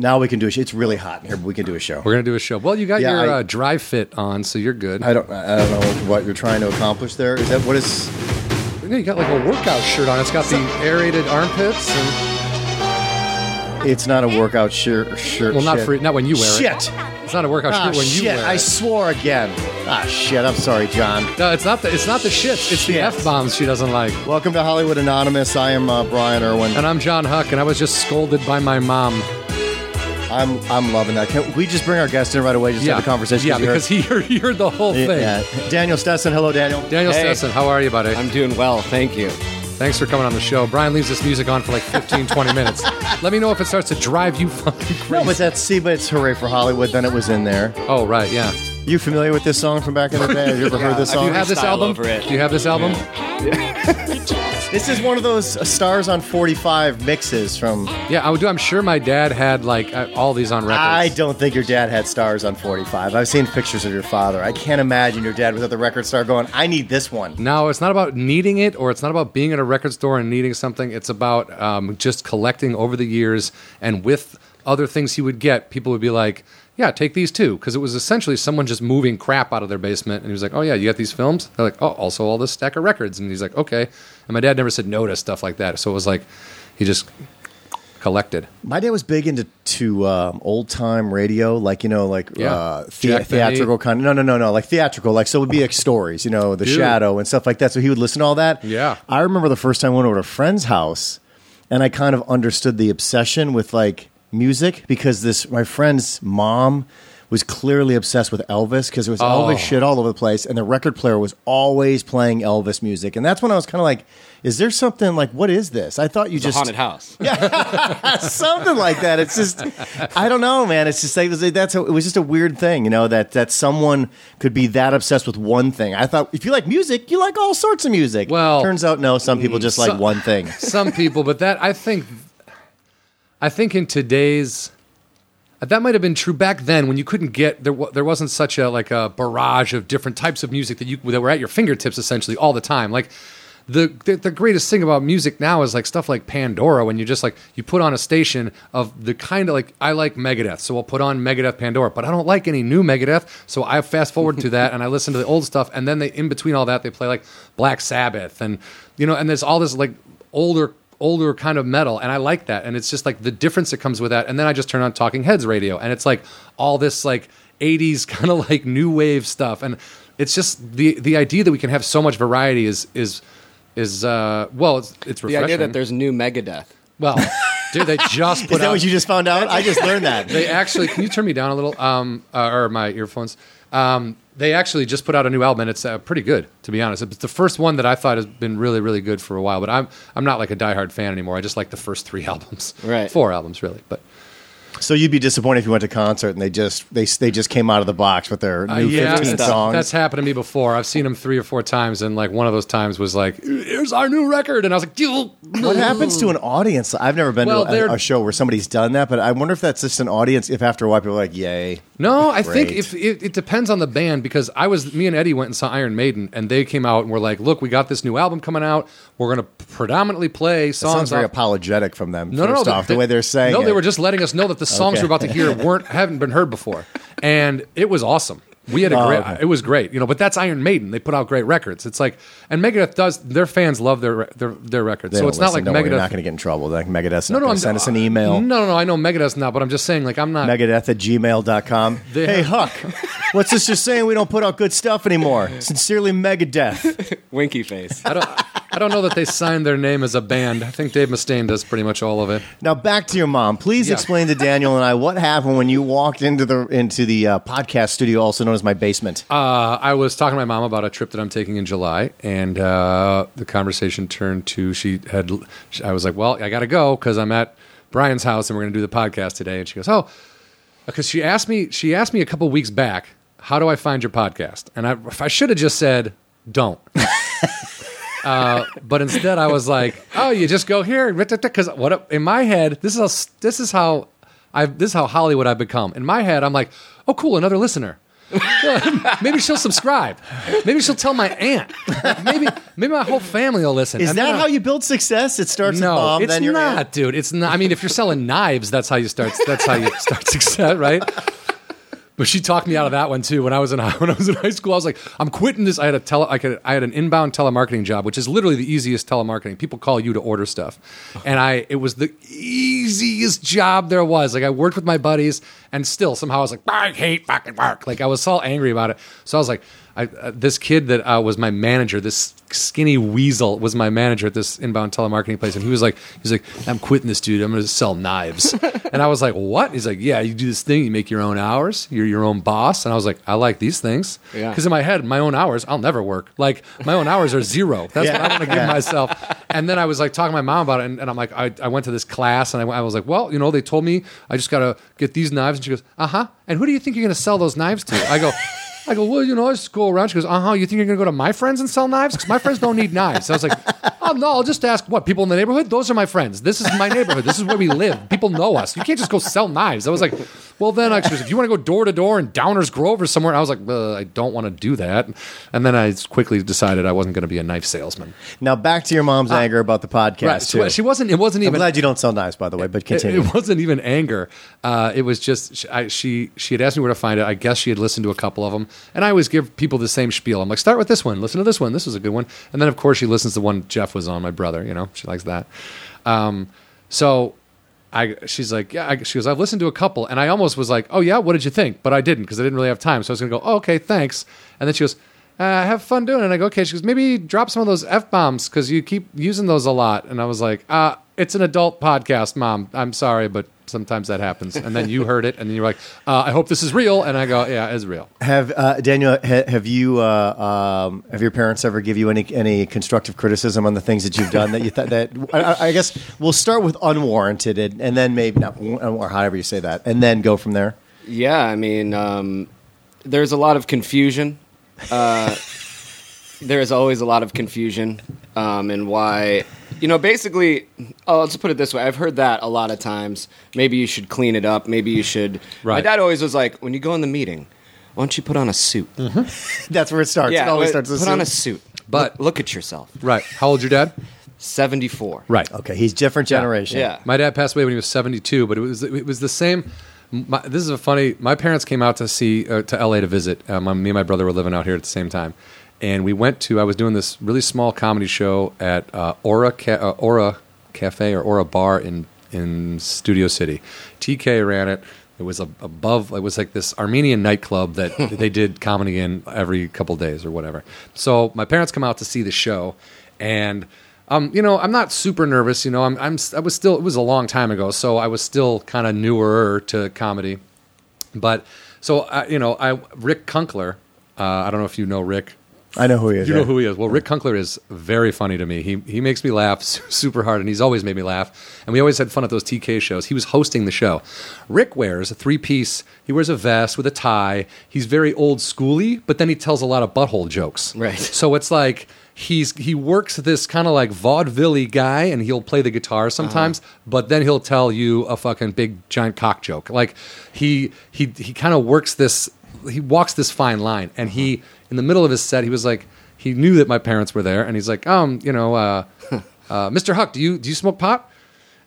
Now we can do a show. It's really hot in here, but we can do a show. We're gonna do a show. Well, you got Yeah, your I- uh, dry fit on, so you're good. I don't. I don't know what you're trying to accomplish there. Is that what is? Yeah, you got like a workout shirt on. It's got the aerated armpits, and It's not a workout shirt. Shirt. well, not shit. for not when you wear it. Shit. It's not a workout Ah, shirt when you wear shit! I it. swore again. Ah, shit! I'm sorry, John. No, it's not the it's not the shits. It's the Shit. f bombs she doesn't like. Welcome to Hollywood Anonymous. I am uh, Brian Irwin. And I'm John Huck, and I was just scolded by my mom. I'm I'm loving that. Can we just bring our guest in right away? Just yeah, have a conversation. Yeah, you heard- because he heard, he heard the whole thing. Yeah. Daniel Stessen. Hello, Daniel. Daniel Hey. Stessen, how are you, buddy? I'm doing well, thank you. Thanks for coming on the show. Brian leaves this music on for like 15, 20 minutes. Let me know if it starts to drive you fucking crazy. No, but that's see, but it's hooray for Hollywood. Then it was in there. oh, right, yeah. You familiar with this song from back in the day? Have you ever heard this song? Do you have this album? Do you have this album? This is one of those uh, stars on 45 mixes from. Yeah, I would do. I'm sure my dad had like uh, all these on records. I don't think your dad had stars on 45. I've seen pictures of your father. I can't imagine your dad without the record star going, I need this one. No, it's not about needing it, or it's not about being at a record store and needing something. It's about um, just collecting over the years, and with other things he would get, people would be like, "Yeah, take these too," because it was essentially someone just moving crap out of their basement, and he was like, "Oh yeah, you got these films?" They're like, "Oh, also all this stack of records," and he's like, "Okay." And my dad never said no to stuff like that, so it was like he just collected. My dad was big into to um, old time radio, like you know, like Yeah. uh, the- theatrical kind. No, no, no, no, like theatrical. Like so, it would be like stories, you know, The Dude. Shadow and stuff like that. So he would listen to all that. Yeah. I remember the first time I went over to a friend's house, and I kind of understood the obsession with like music because this my friend's mom was clearly obsessed with Elvis because there was Oh. Elvis shit all over the place, and the record player was always playing Elvis music, and that's when I was kind of like. Is there something like what is this? I thought you It's just haunted house. yeah, something like that. It's just, I don't know, man. It's just like that's a, it was just a weird thing, you know, that that someone could be that obsessed with one thing. I thought if you like music, you like all sorts of music. Well, turns out no, some people just like one thing. Some people, but that I think, I think in today's. Uh, that might have been true back then when you couldn't get there. There wasn't such a like a barrage of different types of music that you that were at your fingertips essentially all the time. Like the, the the greatest thing about music now is like stuff like Pandora when you just like you put on a station of the kind of like I like Megadeth, so I'll put on Megadeth Pandora, but I don't like any new Megadeth, so I fast forward to that and I listen to the old stuff, and then they in between all that they play like Black Sabbath and you know, and there's all this like older older kind of metal and I like that and it's just like the difference that comes with that and then I just turn on Talking Heads radio and it's like all this like 80s kind of like new wave stuff and it's just the the idea that we can have so much variety is is is uh well it's it's The idea that there's new Megadeth. well dude they just put Is that out what you just found out? I just learned that. they actually can you turn me down a little um uh, or my earphones um they actually just put out a new album and it's uh, pretty good to be honest. It's the first one that i thought has been really really good for a while but i'm i'm not like a diehard fan anymore. I just like the first three albums. Right. four albums really but So you'd be disappointed if you went to a concert and they just they they just came out of the box with their new Uh, yeah, 15 that's, songs. that's happened to me before i've seen them three or four times and like one of those times was like here's our new record and i was like "Dude, What happens to an audience? I've never been Well, to a, a show where somebody's done that, but I wonder if that's just an audience. If after a while people are like, "Yay!" No, I think if it, it depends on the band because I was me and Eddie went and saw Iron Maiden and they came out and were like, "Look, we got this new album coming out. We're going to predominantly play It sounds songs." very off- apologetic from them. no, no, no, first off, the way they're saying. No, they were just letting us know that the songs Okay. we're about to hear weren't haven't been heard before, and it was awesome. We had a Oh, great. okay. It was great, you know. But that's Iron Maiden. They put out great records. It's like, and Megadeth does. Their fans love their their, their records. They so don't it's not like Don't worry, Megadeth. You're not going to get in trouble. Like Megadeth's no, not no, going I'm send us an email. No, no, no. I know Megadeth's not, but I'm just saying, like, I'm not. Megadeth at gmail.com. They hey, Huck, what's this just saying we don't put out good stuff anymore? Sincerely, Megadeth. Winky face. I don't. I don't know that they signed their name as a band. I think Dave Mustaine does pretty much all of it. Now back to your mom. Please Yeah. explain to Daniel and I what happened when you walked into the into the uh, podcast studio, also known as my basement. Uh, I was talking to my mom about a trip that I'm taking in July, and uh, the conversation turned to she had. I was like, "Well, I got to go because I'm at Brian's house and we're going to do the podcast today." And she goes, "Oh," because she asked me. She asked me a couple weeks back, "How do I find your podcast?" And I, I should have just said, "Don't." Uh, but instead, I was like, "Oh, you just go here," because what in my head, this is how this is how I this is how Hollywood I've become. In my head, I'm like, "Oh, cool, another listener." maybe she'll subscribe. Maybe she'll tell my aunt. Maybe maybe my whole family will listen. Is And that how you build success? It starts no, with mom, it's then your not, aunt? dude. It's not. I mean, if you're selling knives, that's how you start. That's how you start success, right? But she talked me out of that one too. When I was in when I was in high school, I was like, "I'm quitting this." I had a tele, I, could, I had an inbound telemarketing job, which is literally the easiest telemarketing. People call you to order stuff, and I it was the easiest job there was. Like I worked with my buddies, and still somehow I was like, "I hate fucking work." Like I was all angry about it. So I was like, I, uh, "This kid that uh, was my manager, this skinny weasel, was my manager at this inbound telemarketing place, and he was like, he's like, I'm quitting this dude. I'm going to sell knives." and I was like, "What?" He's like, "Yeah, you do this thing. You make your own hours. You're your own boss." And I was like, "I like these things." Yeah. Because in my head, my own hours, I'll never work. Like my own hours are zero. That's what I want to give myself. And then I was like talking to my mom about it, and, and I'm like, I, I went to this class, and I, I was like, well, you know, they told me I just got to get these knives, and she goes, uh huh. And who do you think you're going to sell those knives to? I go. I go, well, you know, I just go around. She goes, uh huh. You think you're going to go to my friends and sell knives? Because my friends don't need knives. I was like, oh, no, I'll just ask what? People in the neighborhood? Those are my friends. This is my neighborhood. This is where we live. People know us. You can't just go sell knives. I was like, well, then, I, goes, if you want to go door to door in Downers Grove or somewhere, I was like, uh, I don't want to do that. And then I quickly decided I wasn't going to be a knife salesman. Now back to your mom's anger about the podcast Right. too. She wasn't, it wasn't even. I'm glad you don't sell knives, by the way. But It, continue. it wasn't even anger. Uh, it was just I, she she had asked me where to find it. I guess she had listened to a couple of them, and I always give people the same spiel. I'm like, start with this one, listen to this one. This was a good one, and then of course she listens to the one Jeff was on. My brother, you know, she likes that. Um, so I she's like, yeah. I, she goes, I've listened to a couple, and I almost was like, oh yeah, what did you think? But I didn't because I didn't really have time. So I was gonna go, oh, okay, thanks. And then she goes. Uh, have fun doing it. And I go, okay. She goes, maybe drop some of those f bombs because you keep using those a lot. And I was like, uh, it's an adult podcast, mom. I'm sorry, but sometimes that happens. And then you heard it, and then you're like, uh, I hope this is real. And I go, yeah, it's real. Have uh, Daniel? Ha, have you? Uh, um, have your parents ever give you any any constructive criticism on the things that you've done that you thought that? I, I guess we'll start with unwarranted, and, and then maybe not, or however you say that, and then go from there. Yeah, I mean, um, there's a lot of confusion. Uh, there is always a lot of confusion, um, and why, you know, basically, oh, let's put it this way. I've heard that a lot of times. Maybe you should clean it up. Maybe you should. My dad always was like, when you go in the meeting, why don't you put on a suit? That's where it starts. it always wait, starts. with put on a suit. suit. But- look, look at yourself. Right. How old's your dad? Seventy-four. Right. Okay, he's different generation. Yeah. My dad passed away when he was 72, but it was it was the same. My, this is a funny. My parents came out to see uh, to LA to visit. My, me and my brother were living out here at the same time, and we went to. I was doing this really small comedy show at uh, Aura Ca- uh, Aura Cafe or Aura Bar in in Studio City. TK ran it. It was a, above. It was like this Armenian nightclub that they did comedy in every couple days or whatever. So my parents come out to see the show, and um, you know, I'm not super nervous. You know, I'm, I'm, I was still, it was a long time ago, so I was still kind of newer to comedy. But so, uh, you know, I Rick Kunkler. Uh, I don't know if you know Rick. I know who he is. You yeah. know who he is. Well, Rick Kunkler is very funny to me. He he makes me laugh super hard, and he's always made me laugh. And we always had fun at those TK shows. He was hosting the show. Rick wears a three piece. He wears a vest with a tie. He's very old schooly, but then he tells a lot of butthole jokes. Right. So it's like he's he works this kind of like vaudeville guy, and he'll play the guitar uh-huh. sometimes, but then he'll tell you a fucking big giant cock joke. Like he he he kind of works this. He walks this fine line, and he in the middle of his set, he was like he knew that my parents were there, and he's like, um, you know, uh, uh, Mr. Huck, do you do you smoke pot?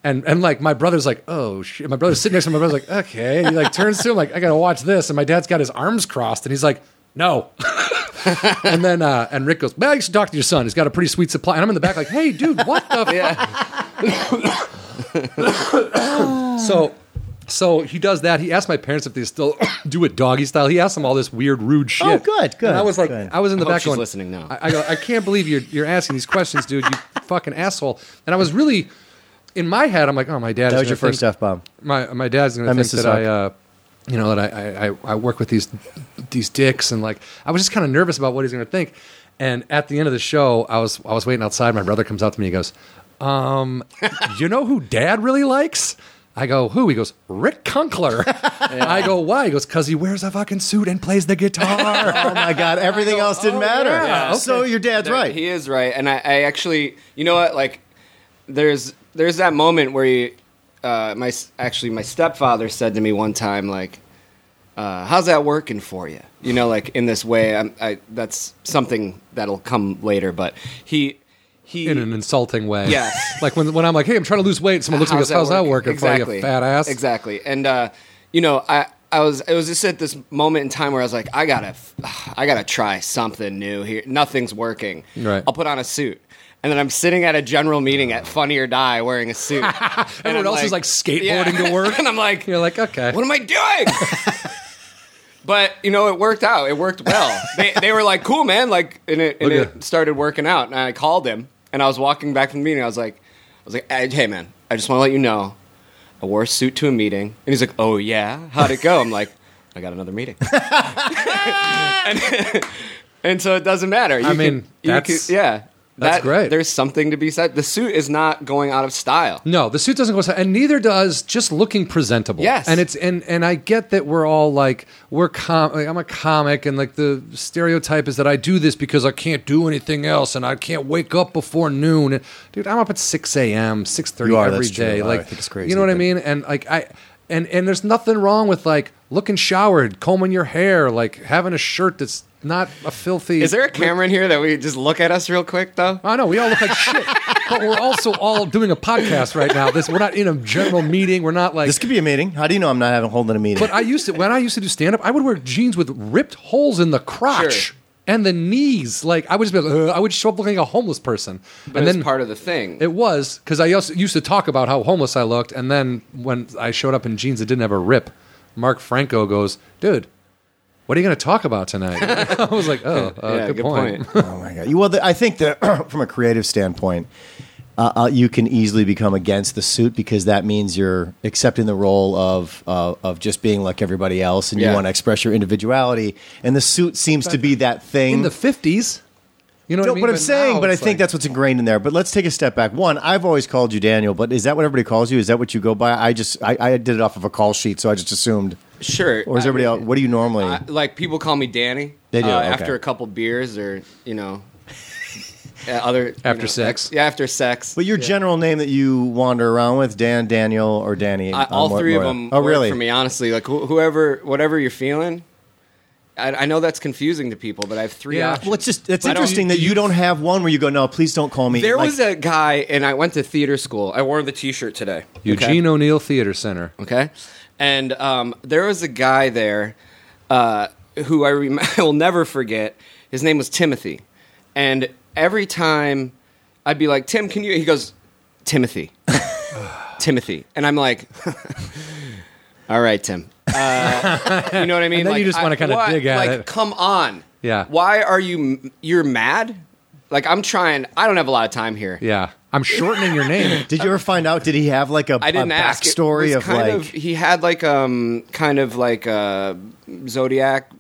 And and like my brother's like, oh shit. My brother's sitting next to. My brother's like, okay. And he like turns to him like, I gotta watch this. And my dad's got his arms crossed, and he's like, no. and then uh, and Rick goes, well, you should talk to your son. He's got a pretty sweet supply. And I'm in the back like, hey, dude, what the? fuck? so. So he does that. He asked my parents if they still do it doggy style. He asked them all this weird, rude shit. Oh, good, good, And I was like, good. I was in the I hope back she's going, listening now. I, I go, I can't believe you're you're asking these questions, dude. You fucking asshole. And I was really in my head. I'm like, oh, my dad. That is was your gonna first f bomb. my my dad's gonna I think that I, uh, you know, that I, I I- I work with these these dicks, and like I was just kind of nervous about what he's gonna think. And at the end of the show, I was I was waiting outside. My brother comes out to me. He goes, um, "You know who Dad really likes?" I go, "Who?" He goes, "Rick Kunkler." I go, "Why?" He goes, "Cause he wears a fucking suit and plays the guitar." Oh my god, everything else didn't oh, matter. yeah, okay. So your dad's There- right. He is right, and I, I actually, you know what? Like, there's there's that moment where you, uh, my s- actually my stepfather said to me one time, like, uh, how's that working for you? You know, like in this way. I'm, I that's something that'll come later. But he he in an insulting way. Yes. like when when I'm like, hey, I'm trying to lose weight, someone looks at me and goes, how's that working exactly. for you, fat ass? Exactly. And uh, you know, I I was it was just at this moment in time where I was like, I gotta I gotta try something new here. Nothing's working. Right. I'll put on a suit. And then I'm sitting at a general meeting at Funny or Die wearing a suit. And Everyone else is like skateboarding to work. and I'm like, You're like, okay. what am I doing? but you know, it worked out. It worked well. they they were like, cool, man. Like, and it, and Okay. it started working out. And I called him, and I was walking back from the meeting. I was like, I was like, hey man, I just want to let you know, I wore a suit to a meeting. And he's like, oh yeah, how'd it go? I'm like, I got another meeting. and, and so it doesn't matter. You I mean, can- you that's- can- yeah. That's that- great. There's something to be said. The suit is not going out of style. No, the suit doesn't go aside, and neither does just looking presentable. Yes. and it's and and I get that we're all like we're com- like, I'm a comic, and like the stereotype is that I do this because I can't do anything else, and I can't wake up before noon. And, dude, I'm up at six a.m., six thirty You are, every that's true. day. I Like, think it's crazy, you know what I mean? And like I. And, and there's nothing wrong with like looking showered, combing your hair, like having a shirt that's not a filthy. Is there a camera in here that we just look at us real quick though? I know we all look like shit, but we're also all doing a podcast right now. This we're not in a general meeting. We're not like This could be a meeting. How do you know I'm not having a holding a meeting? But I used to when I used to do stand up, I would wear jeans with ripped holes in the crotch Sure. and the knees. Like I would just be like, "Ugh," I would show up looking like a homeless person. But and it's then part of the thing. it was because I also used to talk about how homeless I looked, and then when I showed up in jeans that didn't have a rip, Mark Franco goes, "Dude." What are you going to talk about tonight? I was like, "Oh, uh, yeah, good, point." oh my god. You- Well, the, I think that from a creative standpoint, uh, uh, you can easily become against the suit because that means you're accepting the role of uh, of just being like everybody else, and you want to express your individuality. And the suit seems to be that thing. In the fifties, you know No, what I mean? but I'm saying, but I think like- that's what's ingrained in there. But let's take a step back. One, I've always called you Daniel, but is that what everybody calls you? Is that what you go by? I just I, I did it off of a call sheet, so I just assumed. Sure. Or is I everybody mean, else? What do you normally? I- like people call me Danny. They do, uh, okay. after a couple beers or you know, uh, other After know, sex? Yeah, after sex. but your general name that you wander around with, Dan, Daniel, or Danny? I, um, all what- three of them. Oh, really? For me, honestly, like wh- whoever, whatever you're feeling. I, I know that's confusing to people, but I have three Yeah. options. Well, it's just it's I don't- interesting that you don't have one where you go, no, please don't call me. There Like, was a guy, and I went to theater school. I wore the T-shirt today. Eugene O'Neill Theater Center. Okay, and um, there was a guy there uh, who I, rem- I will never forget. His name was Timothy, and every time I'd be like, "Tim, can you?" He goes, "Timothy, Timothy," and I'm like, "All right, Tim." Uh, you know what I mean? And then you just wanna kinda dig at it. like, it. Come on. Yeah. Why are you? You're mad? Like I'm trying. I don't have a lot of time here. Yeah, I'm shortening your name. Did you ever find out? Did he have like a, I didn't a ask. It backstory was of kind like? of he had like um kind of like a zodiac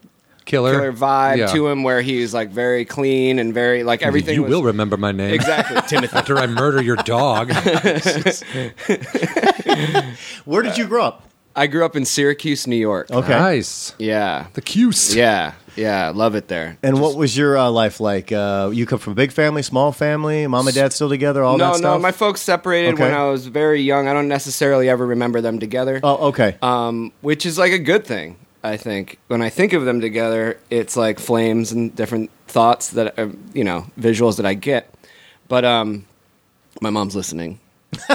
Killer, killer vibe Yeah. to him where he's like very clean and very like everything. You was- will remember my name exactly Timothy. after I murder your dog. where did you grow up? I grew up in Syracuse, New York. Okay. Nice. Yeah, The Cuse. yeah, yeah. Love it there. And what was your uh, life like? Uh, you come from a big family, small family, mom and dad still together, all no, that stuff. no. My folks separated Okay. when I was very young. I don't necessarily ever remember them together. oh, okay. um, which is like a good thing. I think when I think of them together, it's like flames and different thoughts that uh, you know, visuals that I get. But um, my mom's listening.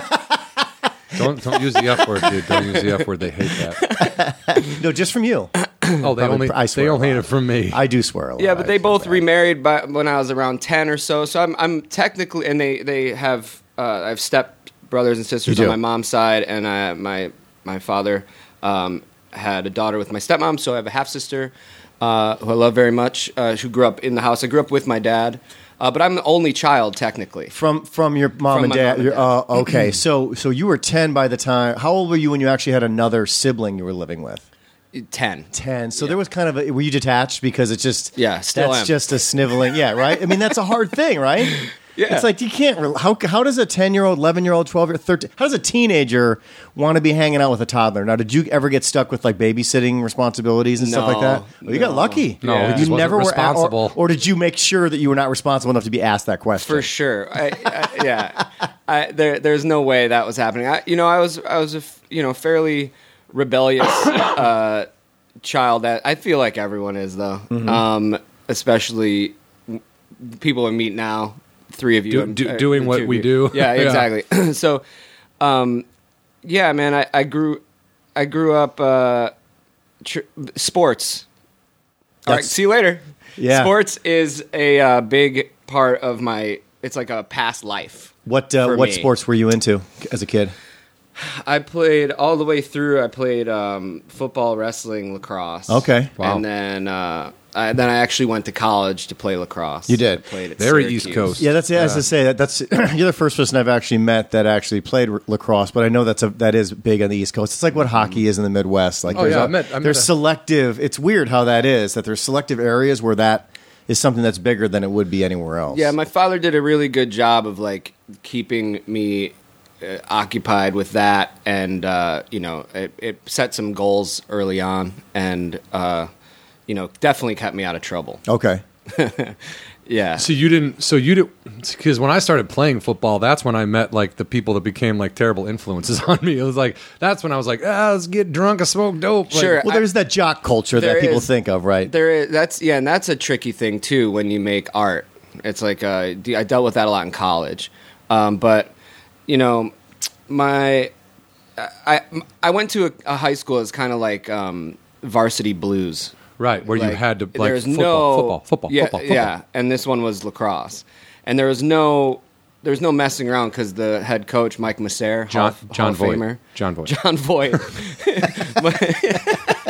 Don't don't use the F word, dude. Don't use the F word. They hate that. no, just from you. Oh, they Probably- only I swear they a only hate it from me. I do swear a lot. Yeah, but I they feel both bad. remarried by when I was around ten or so. So I'm I'm technically, and they they have uh, I have step brothers and sisters You on do. my mom's side, and uh, my my father um, had a daughter with my stepmom. So I have a half sister uh, who I love very much, uh, who grew up in the house. I grew up with my dad, uh, but I'm the only child technically. from from your mom From and my dad. mom and Your- dad. Uh, okay, so so you were ten by the time. How old were you when you actually had another sibling you were living with? Ten. Ten. So there was kind of a. Were you detached because it's just Yeah, still that's am. just a sniveling. Yeah, right. I mean, that's a hard thing, right? Yeah. It's like you can't. How how does a ten year old, eleven year old, twelve year, thirteen? How does a teenager want to be hanging out with a toddler? Now, did you ever get stuck with like babysitting responsibilities and stuff like that? Well, you got lucky. No, he you wasn't never were a- responsible. or, or did you make sure that you were not responsible enough to be asked that question? For sure. I, I, yeah. I, there, there's no way that was happening. I, you know, I was, I was a, f- you know, fairly rebellious, uh, child that I feel like everyone is though, Mm-hmm. um, especially people I meet now. Three of you Do- do- uh, doing what we do. Yeah, Yeah. exactly. so, um, yeah, man, I, I grew, I grew up uh, tr- sports. All right, see you later. Yeah. sports is a uh, big part of my. It's like a past life. What uh, what me. sports were you into as a kid? I played all the way through. I played um, football, wrestling, lacrosse. Okay. Wow. And then, uh, I, then I actually went to college to play lacrosse. You did. I played at Very Syracuse. East Coast. Yeah, that's yeah. As I say, that, that's you're the first person I've actually met that actually played r- lacrosse. But I know that's a that is big on the East Coast. It's like what hockey is in the Midwest. Like, Oh, there's yeah, a- I met- I met there's a- selective. It's weird how that is. That there's selective areas where that is something that's bigger than it would be anywhere else. Yeah, my father did a really good job of like keeping me uh, occupied with that, and uh, you know, it, it set some goals early on, and uh, you know, definitely kept me out of trouble. okay. Yeah. So you didn't. So you did because when I started playing football, that's when I met like the people that became like terrible influences on me. It was like that's when I was like, ah, let's get drunk and smoke dope. Like, Sure. Well, there's that jock culture that people is. think of, right? There is that's yeah, and that's a tricky thing too when you make art. It's like uh, d- I dealt with that a lot in college, um, but you know, my I I went to a, a high school as kind of like um, varsity blues. right where you had to like football, no football, football, yeah, football, football. yeah, and this one was lacrosse, and there was no. there was no messing around because the head coach Mike Messere, John Hall, John Hall Voight. Famer, John Voight. John Voight.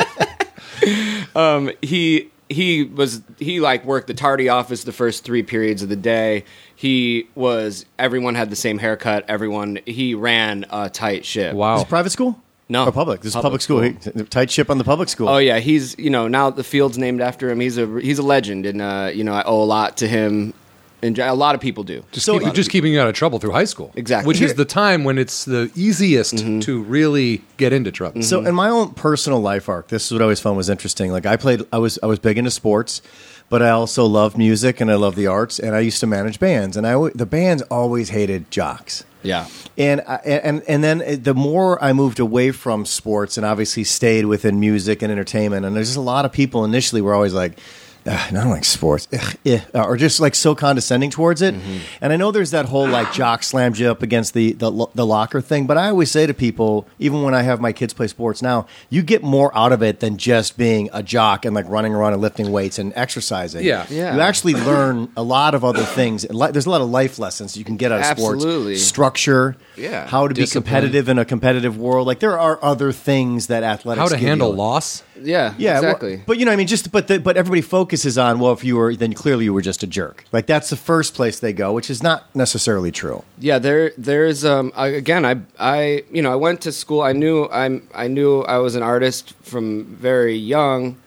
um, he he was he like worked the tardy office the first three periods of the day. He was everyone had the same haircut. Everyone he ran a tight ship. Is Wow. it private school? No. or public. This is public Public school. He- tight ship on the public school. Oh yeah, he's you know now the field's named after him. He's a he's a legend, and uh, you know I owe a lot to him, and a lot of people do. Just, So- keep, just keeping you out of trouble through high school. Exactly. Which Here- is the time when it's the easiest Mm-hmm. to really get into trouble. So in my own personal life arc, this is what I always found was interesting. Like I played, I was I was big into sports, but I also loved music and I love the arts, and I used to manage bands, and I alwa- the bands always hated jocks. yeah, And I, and and then the more I moved away from sports and obviously stayed within music and entertainment, and there's just a lot of people initially were always like. "Ah, I don't like sports, Ugh, eh," or just like so condescending towards it. And I know there's that whole like jock slams you up against the, the lo- the locker thing, but I always say to people, even when I have my kids play sports now, you get more out of it than just being a jock and like running around and lifting weights and exercising. Yeah. Yeah. you actually learn a lot of other things. There's a lot of life lessons you can get out of Absolutely. sports, structure, Yeah. how to be competitive in a competitive world. Like there are other things that athletics How to give you. handle loss. Yeah, Yeah, well, exactly. but you know, I mean, just but the, but everybody focuses on well, if you were then clearly you were just a jerk. Like that's the first place they go, which is not necessarily true. Yeah, there there's um I, again I I you know I went to school I knew I'm I knew I was an artist from very young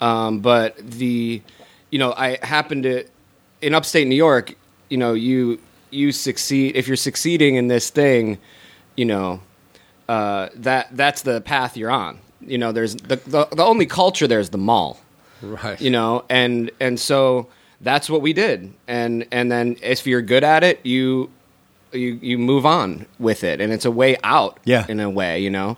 um but the you know I happened to in upstate New York you know you you succeed if you're succeeding in this thing you know uh that that's the path you're on you know there's the the, the only culture there's the mall. Right. you know and and so that's what we did. And and then if you're good at it you you you move on with it. And it's a way out Yeah. in a way you know?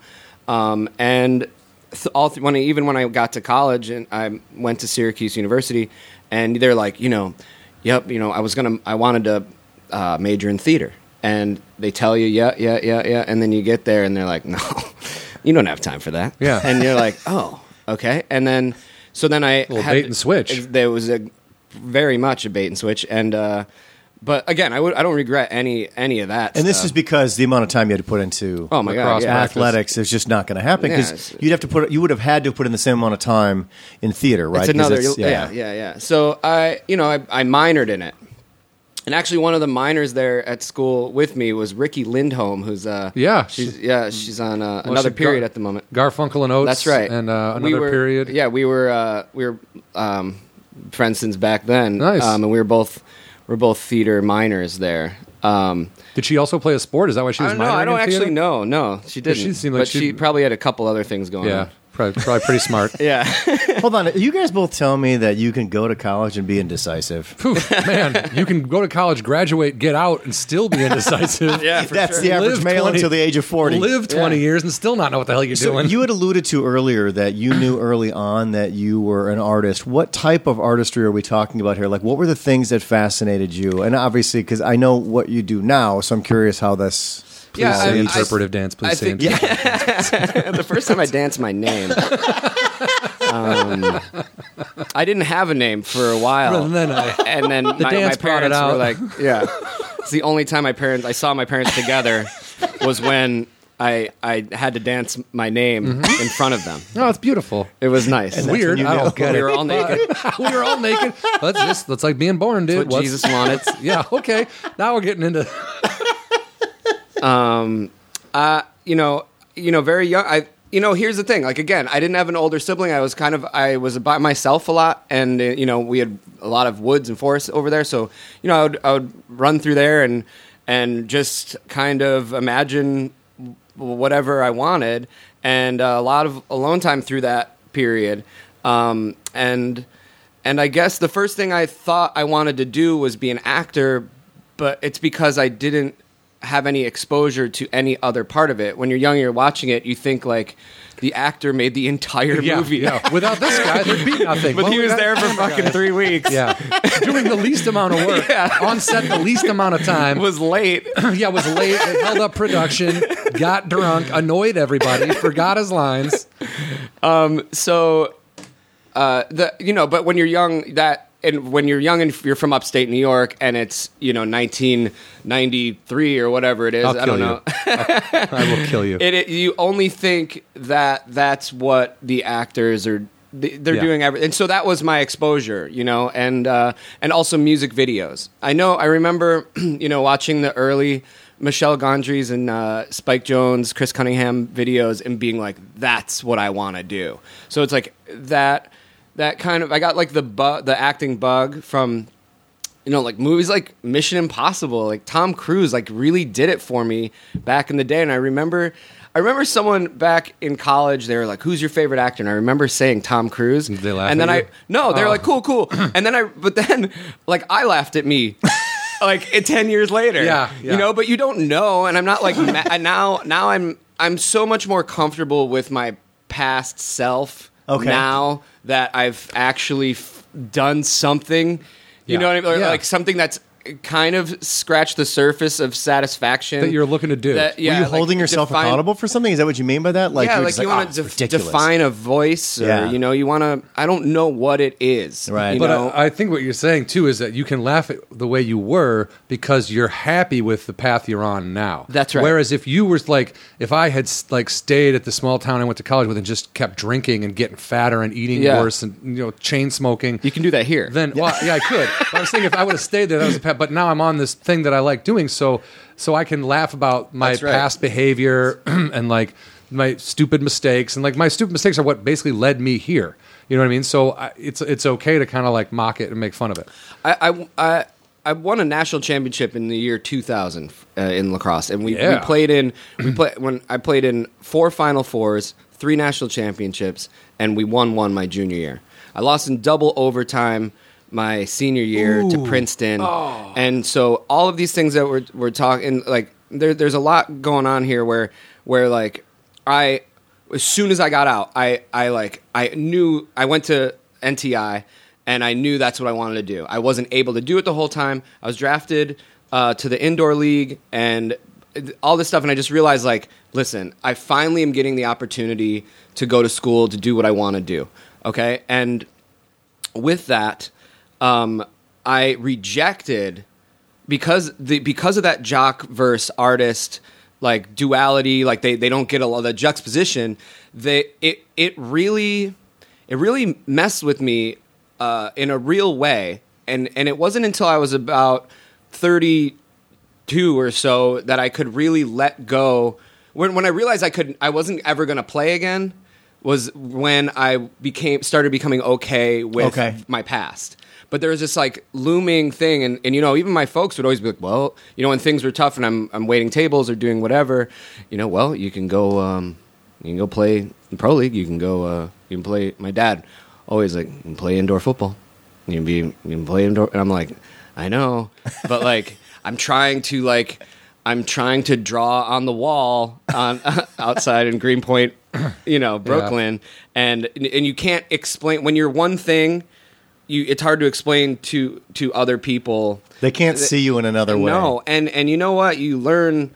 Um, and th- all th- when I, even when I got to college and I went to Syracuse University and they're like you know yep you know I was gonna I wanted to uh, major in theater. And they tell you yeah yeah yeah yeah and then you get there and they're like no you don't have time for that Yeah. and you're like oh okay and then so then I Little had bait and switch. there was a very much a bait and switch and uh, but again I would I don't regret any any of that And this is because the amount of time you had to put into oh my god yeah. athletics is just not going to happen because it's- you'd have to put you would have had to put in the same amount of time in theater, right? It's 'Cause another, it's- yeah. yeah, yeah, So I, you know, I, I minored in it, and actually, one of the minors there at school with me was Riki Lindhome, who's uh, Yeah. she's yeah, she's on uh, Well, another period Gar- at the moment. Garfunkel and Oates. That's right, And uh, We another were- period. Yeah, we were uh, we were um, friends since back then. Nice. um, and we were both we're both theater minors there. Um, Did she also play a sport? Is that why she I was don't know. I don't actually theater? know. No, she didn't. she seemed like but she probably had a couple other things going Yeah. on. Probably, probably pretty smart. Yeah. Hold on, you guys both tell me that you can go to college and be indecisive. Phew, man, you can go to college, graduate, get out, and still be indecisive. Yeah, for That's sure. the average Live male 20 until the age of forty. Live 20 Yeah. years and still not know what the hell you're So doing. you had alluded to earlier that you knew early on that you were an artist. What type of artistry are we talking about here? Like, what were the things that fascinated you? And obviously, because I know what you do now, so I'm curious how this. Please Yeah, say I- I- interpretive dance. Please I say think- interpretive the first time I danced my name, um, I didn't have a name for a while. And then I- and then my, my dance brought it parents out. were like, "Yeah." It's the only time my parents I saw my parents together was when I I had to dance my name Mm-hmm. in front of them. No, it's beautiful. It was nice. that's Weird. you I know. don't get We were all naked. we were all naked. That's just that's like being born, dude. what What's- Jesus wanted. Yeah. Okay. Now we're getting into. Uh, you know, you know, very young. I, you know, here's the thing. Like again, I didn't have an older sibling. I was kind of, I was by myself a lot, and uh, you know, we had a lot of woods and forests over there. So, you know, I would, I would run through there and and just kind of imagine whatever I wanted, and uh, a lot of alone time through that period. Um, and and I guess the first thing I thought I wanted to do was be an actor, but it's because I didn't have any exposure to any other part of it. When you're young, you're watching it, you think like the actor made the entire Yeah, movie. yeah. Without this guy, there'd be nothing. But Well, he was there for fucking three weeks. Yeah, doing the least amount of work on set, the least amount of time. Was late. yeah, was late, It held up production, got drunk, annoyed everybody, forgot his lines. Um. So uh, the you know, but when you're young, that and when you're young and you're from upstate New York, and it's you know 1993 or whatever it is, I'll I don't you. know. I will kill you. it, it you only think that that's what the actors are they- they're Yeah. doing everything and so that was my exposure you know and uh, and also music videos i know i remember you know watching the early michel gondry's and uh, spike jonze chris cunningham videos and being like that's what i want to do so it's like that that kind of i got like the bu- the acting bug from you know, like movies like Mission Impossible, like Tom Cruise, like really did it for me back in the day. And I remember, I remember someone back in college. They were like, "Who's your favorite actor?" And I remember saying Tom Cruise. Did they laugh and then I no, they were Oh. like, "Cool, cool." and then I, but then like I laughed at me. Like eh, ten years later, Yeah, yeah. you know, but you don't know, and I'm not like ma- now. Now I'm I'm so much more comfortable with my past self Okay. now that I've actually f- done something. You Yeah. know what I mean? Or, Yeah. Like something that's kind of scratch the surface of satisfaction That you're looking to do. That- Were you like, holding yourself define- accountable for something? Is that what you mean by that? Like, yeah, you're like you "Ah, want it's to ridiculous." define a voice, or Yeah. you know, you want to. I don't know what it is, Right. You But know, I, I think what you're saying too is that you can laugh at the way you were because you're happy with the path you're on now. That's right. Whereas if you were like, if I had like stayed at the small town I went to college with and just kept drinking and getting fatter and eating Yeah. worse and you know chain smoking, you can do that here. then well, yeah, I could. But I was saying if I would have stayed there, that was a path. But now I'm on this thing that I like doing, so so I can laugh about my That's right. past behavior and like my stupid mistakes, and like my stupid mistakes are what basically led me here. You know what I mean? So I, it's it's okay to kind of like mock it and make fun of it. I, I, I, I won a national championship in the year 2000 uh, in lacrosse, and we, we played in we play when I played in four Final Fours, three national championships, and we won one my junior year. I lost in double overtime my senior year to Princeton, Oh. and so all of these things that we're we're talking like there, there's a lot going on here where where like I as soon as I got out, I I like I knew I went to NTI and I knew that's what I wanted to do. I wasn't able to do it the whole time. I was drafted uh, to the indoor league and all this stuff, and I just realized like, listen, I finally am getting the opportunity to go to school to do what I want to do. Okay, and with that, um, I rejected because the because of that jock verse artist like duality, like they, they don't get a lot of the juxtaposition. They it it really it really messed with me uh, in a real way, and and it wasn't until I was about thirty two or so that I could really let go. When when I realized I could I wasn't ever going to play again was when I became started becoming okay with Okay. my past. But there was this like looming thing, and, and you know, even my folks would always be like, "Well, you know, when things were tough and I'm I'm waiting tables or doing whatever, you know, well, you can go um, you can go play in pro league. You can go. Uh, you can play. My dad always like you can play indoor football. You can be. You can play indoor. And I'm like, I know, but like I'm trying to like I'm trying to draw on the wall on outside in Greenpoint, you know, Brooklyn, and and you can't explain when you're one thing. You, it's hard to explain to to other people. They can't see you in another way. No, and and you know what? You learn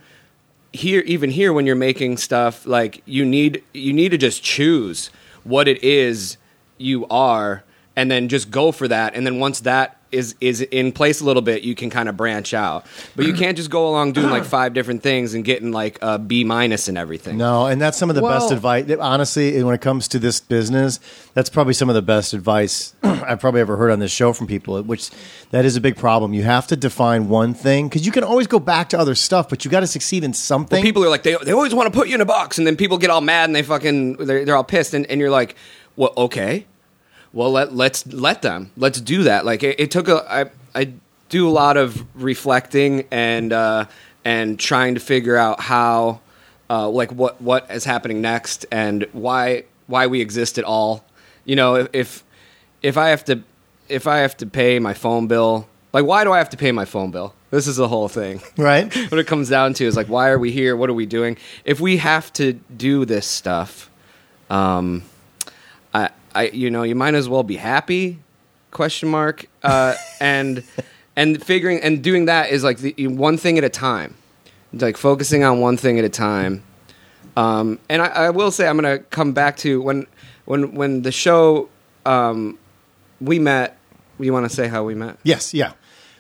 here, even here, when you're making stuff, like you need you need to just choose what it is you are, and then just go for that. And then once that is is in place a little bit, you can kind of branch out. But you can't just go along doing like five different things and getting like a B minus and everything. No, and that's some of the best Well- advice. Honestly, when it comes to this business, that's probably some of the best advice I've probably ever heard on this show from people. Which that is a big problem. You have to define one thing because you can always go back to other stuff, but you got to succeed in something. people are like they, they always want to put you in a box and then people get all mad and they fucking they're, they're all pissed and, and you're like well okay well let, let's let them. Let's do that. Like it, it took a I, I do a lot of reflecting and uh, and trying to figure out how uh, like what what is happening next and why why we exist at all. You know if if, if I have to if I have to pay my phone bill like why do I have to pay my phone bill? This is the whole thing. Right? what it comes down to is like why are we here? What are we doing? If we have to do this stuff um i you know you might as well be happy question mark uh and and figuring and doing that is like the one thing at a time. Like focusing on one thing at a time. Um and i, I will say i'm gonna come back to when when when the show um we met you want to say how we met? Yes, yeah.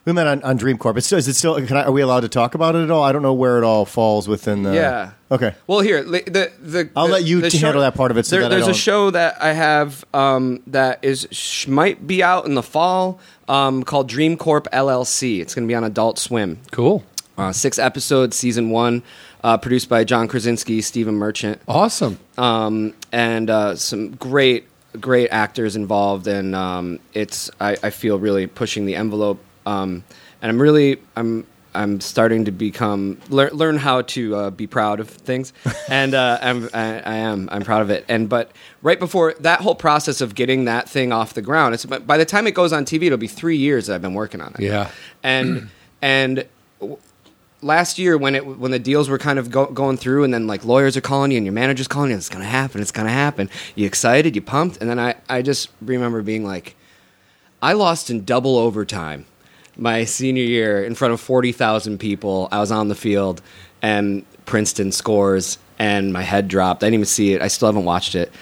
We met on, on Dream Corp. It's, is it still? Can I, are we allowed to talk about it at all? I don't know where it all falls within the. Yeah. Okay. Well, here the the I'll the- let you the t- handle that part of it so there- that there's a don't- show that I have um, that is sh- might be out in the fall um, called Dream Corp LLC. It's going to be on Adult Swim. Cool. Uh, six episodes, season one, uh, produced by John Krasinski, Stephen Merchant, Awesome. um, and uh, some great great actors involved. And um, it's I, I feel really pushing the envelope. Um, and I'm really I'm I'm starting to become lear, learn how to uh, be proud of things, and uh, I'm I, I am I'm proud of it. And but right before that whole process of getting that thing off the ground, it's by the time it goes on TV, it'll be three years that I've been working on it. Yeah. and and w- last year when it when the deals were kind of go, going through, and then like lawyers are calling you and your manager's calling you, it's gonna happen, it's gonna happen. You excited, you pumped, and then I I just remember being like, I lost in double overtime my senior year in front of 40,000 people. I was on the field and Princeton scores and my head dropped. I didn't even see it. I still haven't watched it.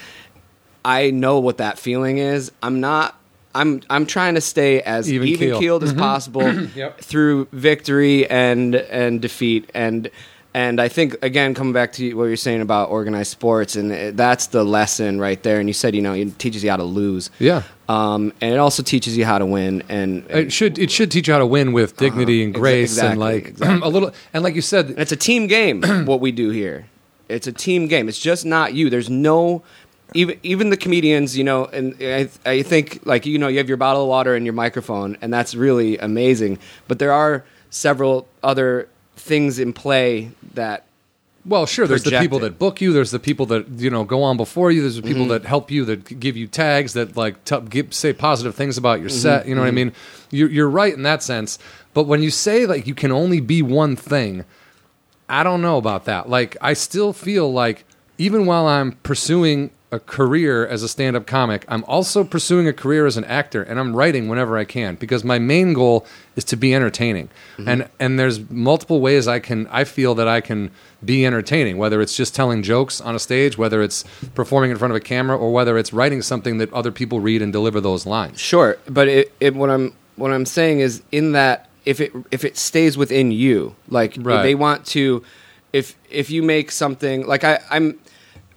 I know what that feeling is. I'm not I'm I'm trying to stay as Even even, keel. keeled as mm-hmm. possible Yep. through victory and and defeat and and I think again coming back to what you're saying about organized sports and that's the lesson right there. And you said you know it teaches you how to lose. Yeah. um, and it also teaches you how to win and, and It should it should teach you how to win with dignity and Exa- grace and like exactly. a little and like you said it's a team game what we do here. It's a team game. It's just not you. There's no even even the comedians you know and I, I think like you know you have your bottle of water and your microphone and that's really amazing. But there are several other things in play that Well, sure. There's the people it. that book you. There's the people that you know go on before you. There's the people Mm-hmm. that help you, that give you tags, that like t- give, say positive things about your Mm-hmm. set. You know what I mean? You're, you're right in that sense. But when you say like you can only be one thing, I don't know about that. Like I still feel like even while I'm pursuing a career as a stand-up comic, I'm also pursuing a career as an actor and I'm writing whenever I can because my main goal is to be entertaining. Mm-hmm. And and there's multiple ways I can I feel that I can be entertaining, whether it's just telling jokes on a stage, whether it's performing in front of a camera or whether it's writing something that other people read and deliver those lines. Sure, but it, it, what I'm what I'm saying is in that if it if it stays within you, like Right. they want to, if if you make something like I I'm,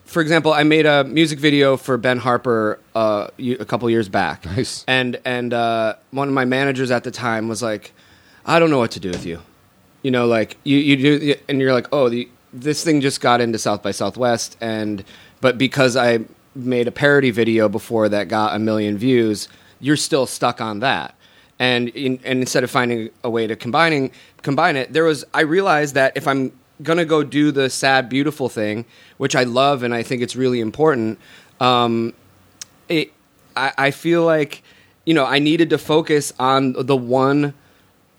for example, I made a music video for Ben Harper uh, a couple years back, Nice. and and uh, one of my managers at the time was like, I don't know what to do with you, you know, like you you do, and you're like, oh, the, this thing just got into South by Southwest, and but because I made a parody video before that got a million views, you're still stuck on that. And in, and instead of finding a way to combining combine it, there was I realized that if I'm gonna go do the sad beautiful thing, which I love and I think it's really important, um, it I, I feel like you know I needed to focus on the one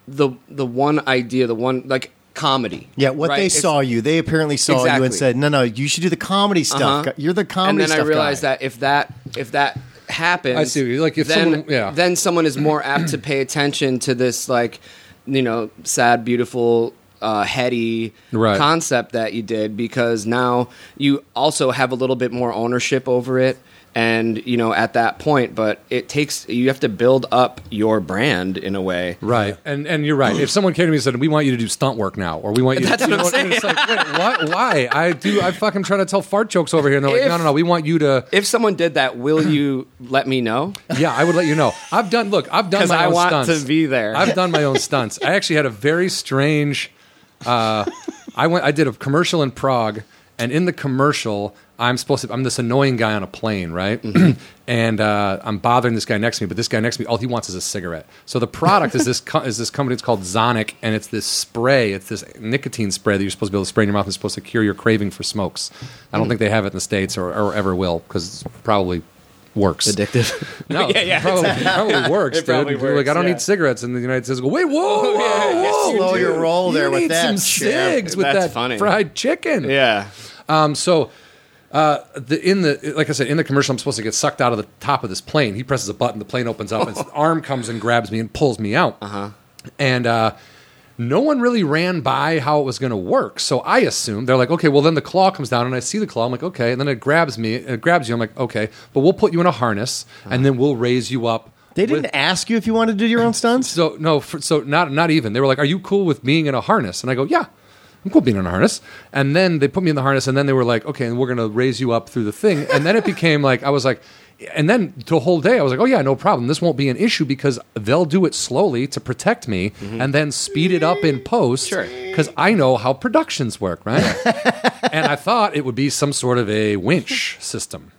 the the one idea, the one like comedy. Yeah, what right? they It's- saw you, they apparently saw you and said, "No, no, you should do the comedy stuff. Uh-huh. You're the comedy." and comedy then I realized guy. that if that if that happens, I see. Like, if then, someone- yeah. then someone is more apt to pay attention to this like you know sad, beautiful, uh, heady Right. concept that you did because now you also have a little bit more ownership over it. And you know, at that point, but it takes you have to build up your brand in a way. Right, and and you're right. If someone came to me and said, "We want you to do stunt work now," or "We want you," That's to, you what I'm know, and It's like, wait, what? Why? I do. I fucking trying to tell fart jokes over here, and they're like, If- "No, no, no. We want you to." If someone did that, will you let me know? Yeah, I would let you know. I've done. Look, I've done my I own want stunts. to be there. I've done my own stunts. I actually had a very strange. Uh, I went. I did a commercial in Prague, and in the commercial, I'm supposed to. I'm this annoying guy on a plane, right? and uh, I'm bothering this guy next to me, but this guy next to me, all he wants is a cigarette. So the product is this co- is this company. It's called Zonnic, and it's this spray. It's this nicotine spray that you're supposed to be able to spray in your mouth. and It's supposed to cure your craving for smokes. I don't think they have it in the states or, or ever will because it probably works. Addictive. No, Yeah, yeah, it probably, exactly. probably works, It dude. probably You're like, I don't yeah. need cigarettes, in the United States go, wait, whoa, whoa, yeah, whoa, you Slow do. your roll there you with need that, some champ. cigs with That's that funny. fried chicken. yeah. Um, so uh, the in the like I said in the commercial, I'm supposed to get sucked out of the top of this plane. He presses a button, the plane opens up, and his arm comes and grabs me and pulls me out. Uh-huh. And uh, no one really ran by how it was going to work. So I assume they're like, okay, well then the claw comes down, and I see the claw. I'm like, okay, and then it grabs me, it grabs you. I'm like, okay, but we'll put you in a harness, and then we'll raise you up. they didn't with- ask you if you wanted to do your own stunts. so no, for, so not not even. They were like, "Are you cool with being in a harness?" And I go, "Yeah, I'm cool being in a harness." And then they put me in the harness, and then they were like, "Okay, and we're gonna raise you up through the thing." And then it became like I was like, and then the whole day I was like, "Oh yeah, no problem. This won't be an issue because they'll do it slowly to protect me, mm-hmm. and then speed it up in post." Sure. Because I know how productions work, right? and I thought it would be some sort of a winch system.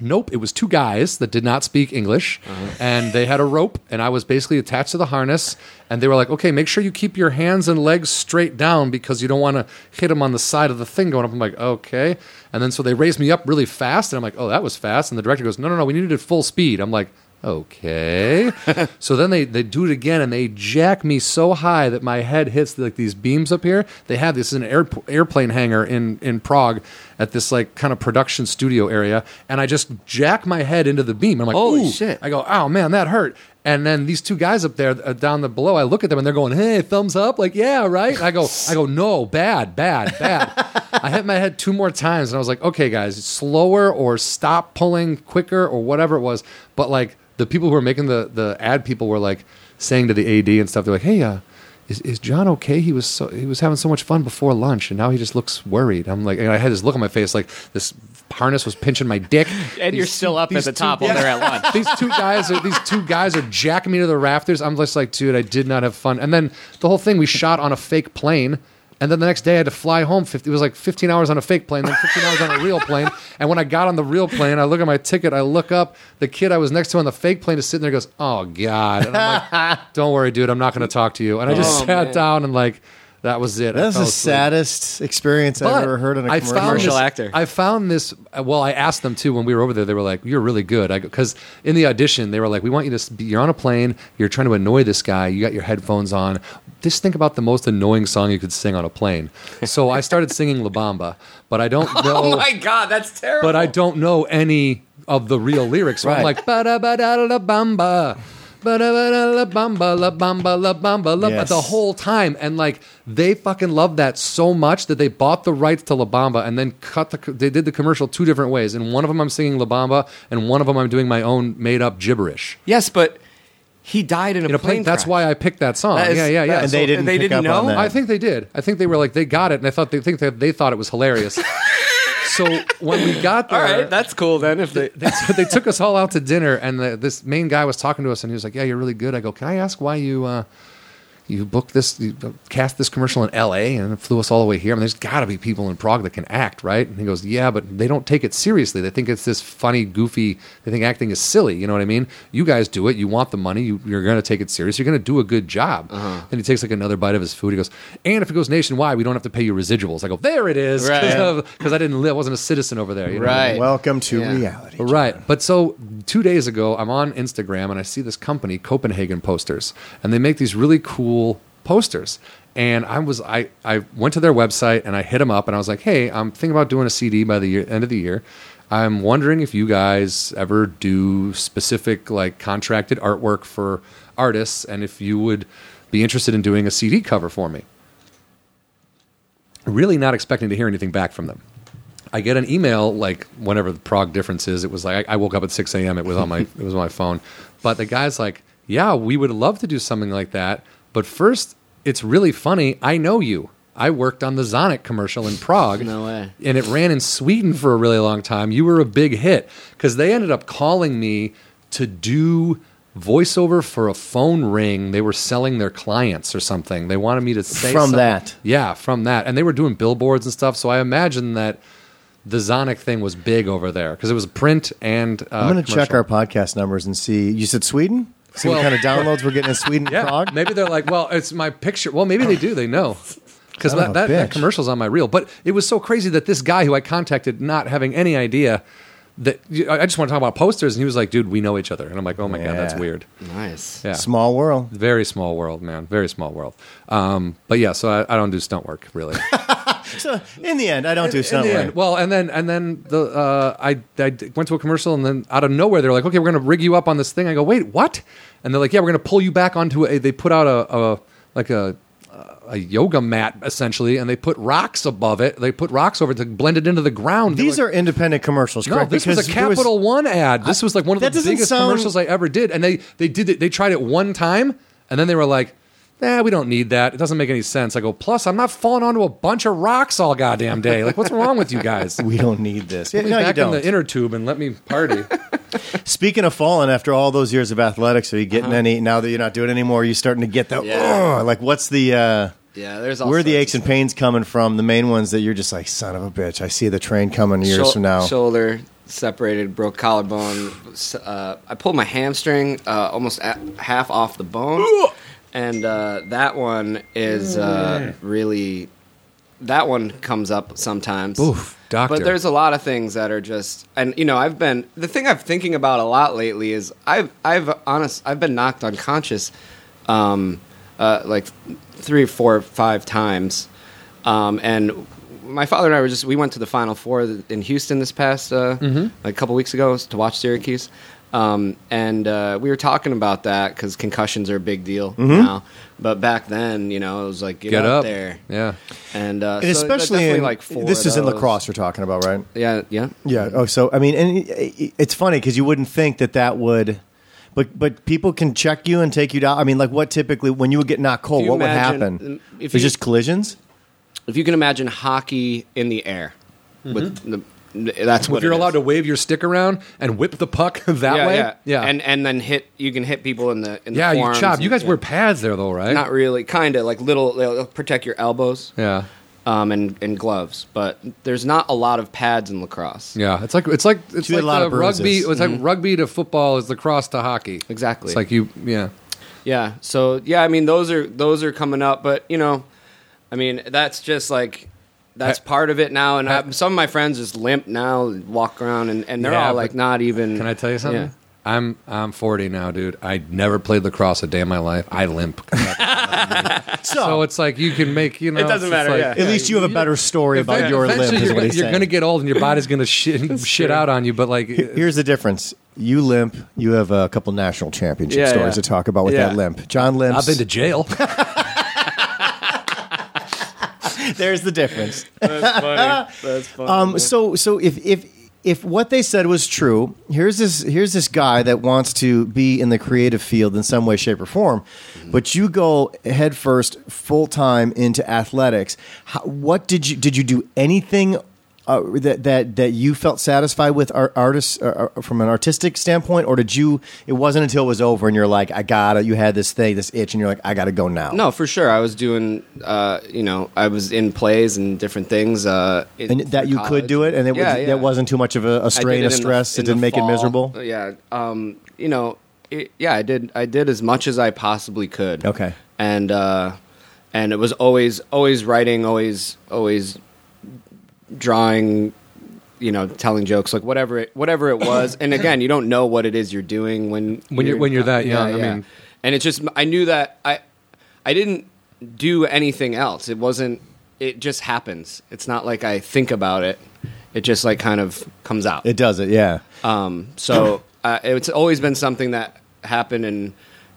Nope, it was two guys that did not speak English, uh-huh. and they had a rope, and I was basically attached to the harness. And they were like, "Okay, make sure you keep your hands and legs straight down because you don't want to hit them on the side of the thing going up." I'm like, "Okay," and then so they raised me up really fast, and I'm like, "Oh, that was fast." And the director goes, "No, no, no, we needed it full speed." I'm like, "Okay." so then they they do it again, and they jack me so high that my head hits like these beams up here. They have this in an air, airplane hangar in in Prague at this like kind of production studio area, and I just jack my head into the beam. I'm like, Holy shit. I go, "Oh man, that hurt." And then these two guys up there uh, down the below, I look at them and they're going, "Hey, thumbs up!" Like, yeah, right. And I go, I go, no, bad, bad, bad. I hit my head two more times, and I was like, "Okay, guys, slower or stop pulling quicker or whatever it was." But like the people who were making the the ad people were like saying to the AD and stuff, they're like, "Hey, uh, is, is John okay? He was so he was having so much fun before lunch, and now he just looks worried." I'm like, and I had this look on my face, like this harness was pinching my dick, And you're still up at these the two- top while they're at lunch. these two guys are these two guys are jacking me to the rafters. I'm just like, dude, I did not have fun. And then the whole thing we shot on a fake plane. And then the next day I had to fly home. 50, it was like 15 hours on a fake plane, then 15 hours on a real plane. And when I got on the real plane, I look at my ticket, I look up, the kid I was next to on the fake plane is sitting there, goes, "Oh God!" And I'm like, "Don't worry, dude, I'm not going to talk to you." And I just Oh, sat man. down and like, that was it. I That's the asleep. saddest experience I've But ever heard in a I commercial. found Commercial this- actor. I found this. Well, I asked them too when we were over there. They were like, "You're really good." I because in the audition they were like, "We want you to. s- Be, you're on a plane. You're trying to annoy this guy. You got your headphones on. Just think about the most annoying song you could sing on a plane." So I started singing La Bamba, but I don't oh know. Oh my god, that's terrible. but I don't know any of the real lyrics. So I'm Right. like, ba da ba da la bamba. Ba da ba da la bamba, la bamba, la bamba, la Yes. the whole time. And like, they fucking loved that so much that they bought the rights to La Bamba and then cut the, they did the commercial two different ways. And one of them I'm singing La Bamba, and one of them I'm doing my own made up gibberish. Yes, but he died in a, In a plane. plane, that's why I picked that song. That is- yeah, yeah, yeah. that- and they didn't they pick didn't up on know? that. I think they did. I think they were like they got it, and I thought they think that they thought it was hilarious. so when we got there, All right, that's cool then. If they, they, they took us all out to dinner, and the, this main guy was talking to us, and he was like, "Yeah, you're really good." I go, "Can I ask why you, uh, you booked this, you cast this commercial in L.A. and it flew us all the way here. I mean, there's got to be people in Prague that can act, right?" And he goes, "Yeah, but they don't take it seriously. They think it's this funny, goofy. They think acting is silly. You know what I mean? You guys do it. You want the money. You, you're going to take it serious. You're going to do a good job." Uh-huh. Then he takes like another bite of his food. He goes, "And if it goes nationwide, we don't have to pay you residuals." I go, "There it is," Right. because I didn't live, I wasn't a citizen over there. You know what I mean? Right. Welcome to Yeah. reality. Right. But so two days ago, I'm on Instagram and I see this company, Copenhagen Posters, and they make these really cool posters. And I was I, I went to their website and I hit them up and I was like, hey, I'm thinking about doing a CD by the year, end of the year. I'm wondering if you guys ever do specific like contracted artwork for artists and if you would be interested in doing a CD cover for me. Really not expecting to hear anything back from them. I get an email like whenever the Prague difference is. It was like I, I woke up at six a.m. It was on my it was on my phone, but the guy's like, "Yeah, we would love to do something like that, but first, it's really funny. I know you. I worked on the Zonnic commercial in Prague. No way. And it ran in Sweden for a really long time. You were a big hit because they ended up calling me to do voiceover for a phone ring. They were selling their clients or something. They wanted me to say From something. that. Yeah, from that. And they were doing billboards and stuff. So I imagine that the Zonnic thing was big over there because it was print and. Uh, I'm going to check our podcast numbers and see. You said Sweden? See Well- what kind of downloads we're getting in Sweden, Yeah, Prague? maybe they're like, well, it's my picture. Well, maybe they do. They know. Because that, that, that commercial's on my reel. But it was so crazy that this guy who I contacted, not having any idea that I just want to talk about posters, and he was like, dude, we know each other. And I'm like, oh my God, that's weird. Nice. Yeah. Small world. Very small world, man. Very small world. Um, but yeah, so I, I don't do stunt work really. So in the end, I don't do In stunt the work. end, well, and then and then the uh, I went to a commercial, and then out of nowhere they're like, okay, we're gonna rig you up on this thing. I go, wait, what? And they're like, yeah, we're gonna pull you back onto a. They put out a, a like a a yoga mat essentially, and they put rocks above it. They put rocks over it to blend it into the ground. These like, are independent commercials, no, correct? this was a Capital One ad. This was like one of the biggest sound- commercials I ever did, and they they did it. They tried it one time, and then they were like, "Nah, we don't need that. It doesn't make any sense." I go, "Plus, I'm not falling onto a bunch of rocks all goddamn day. Like, what's wrong with you guys?" we don't need this. Put me no, back in don't. the inner tube and let me party. Speaking of falling, after all those years of athletics, are you getting any? Now that you're not doing it anymore, are you starting to get that? Yeah. "Ugh," like, what's the? uh Yeah, there's all Where are the aches and pains coming from? The main ones that you're just like, son of a bitch. I see the train coming years Shou- from now. Shoulder separated, broke collarbone. Uh, I pulled my hamstring uh, almost a half off the bone, and uh, that one is uh, really. That one comes up sometimes. Oof, doctor. But there's a lot of things that are just, and you know, I've been the thing I'm thinking about a lot lately is I've I've honest I've been knocked unconscious, um, uh, like three, four, five times, um, and my father and I were just we went to the Final Four in Houston this past uh, like a couple weeks ago to watch Syracuse. Um, and uh, we were talking about that because concussions are a big deal now. But back then, you know, it was like get, Get up, up there, Yeah. and, uh, and so especially in, like four this is in lacrosse you're talking about, right? Yeah, yeah. Yeah. Oh, so I mean, and it- it- it's funny because you wouldn't think that that would, but but people can check you and take you down. I mean, like what typically when you would get knocked cold, what would happen? if It's just collisions. If you can imagine hockey in the air, with the, that's what if you're it is. allowed to wave your stick around and whip the puck that yeah, way, yeah, yeah, and and then hit. You can hit people in the in the yeah, you chop. and- You guys yeah. wear pads there though, right? not really, kind of like little. They'll protect your elbows, yeah, um, and and gloves, but there's not a lot of pads in lacrosse. yeah. It's like it's like it's You like a lot of rugby. It's Mm-hmm. like rugby to football is lacrosse to hockey. Exactly. It's like you, yeah. Yeah. So yeah, I mean those are those are coming up, but you know, I mean that's just like that's Ha- part of it now. And I, ha- some of my friends just limp now, walk around, and, and they're Yeah, all like but not even. Can I tell you something? Yeah. I'm I'm 40 now, dude. I never played lacrosse a day in my life. I limp. so it's like you can make you know. doesn't it's matter, like- yeah. At least you have a better story about your limp. Eventually, Is you're, what gonna, he's you're saying. gonna get old and your body's gonna shit shit out on you. But like, Here's the difference. You limp. You have a couple national championship Yeah, stories yeah. to talk about with Yeah. that limp. John limps. I've been to jail. There's the difference. That's funny. That's funny. Um, so so if if if what they said was true, here's this here's this guy that wants to be in the creative field in some way, shape, or form, but you go headfirst, full time into athletics. How, what did you did you do anything? Uh, that that that you felt satisfied with art, artists uh, uh, from an artistic standpoint, or did you? It wasn't until it was over and you're like, I gotta. You had this thing, this itch, and you're like, I gotta go now. No, for sure. I was doing, uh, you know, I was in plays and different things. Uh, and that you college. could do it, and it Yeah, was, yeah. that wasn't too much of a strain, a in the- stress. it didn't make it miserable. Yeah. Um, you know, it, yeah, I did. I did as much as I possibly could. Okay. And uh, and it was always always writing, always always drawing. You know, telling jokes, like whatever it whatever it was. and again, you don't know what it is you're doing when When you're- when you're that young, I mean- and it's just I knew that I I didn't do anything else. It wasn't. It just happens. It's not like I think about it. It just like kind of comes out. It does it, yeah. Um, so uh, it's always been something that happened, and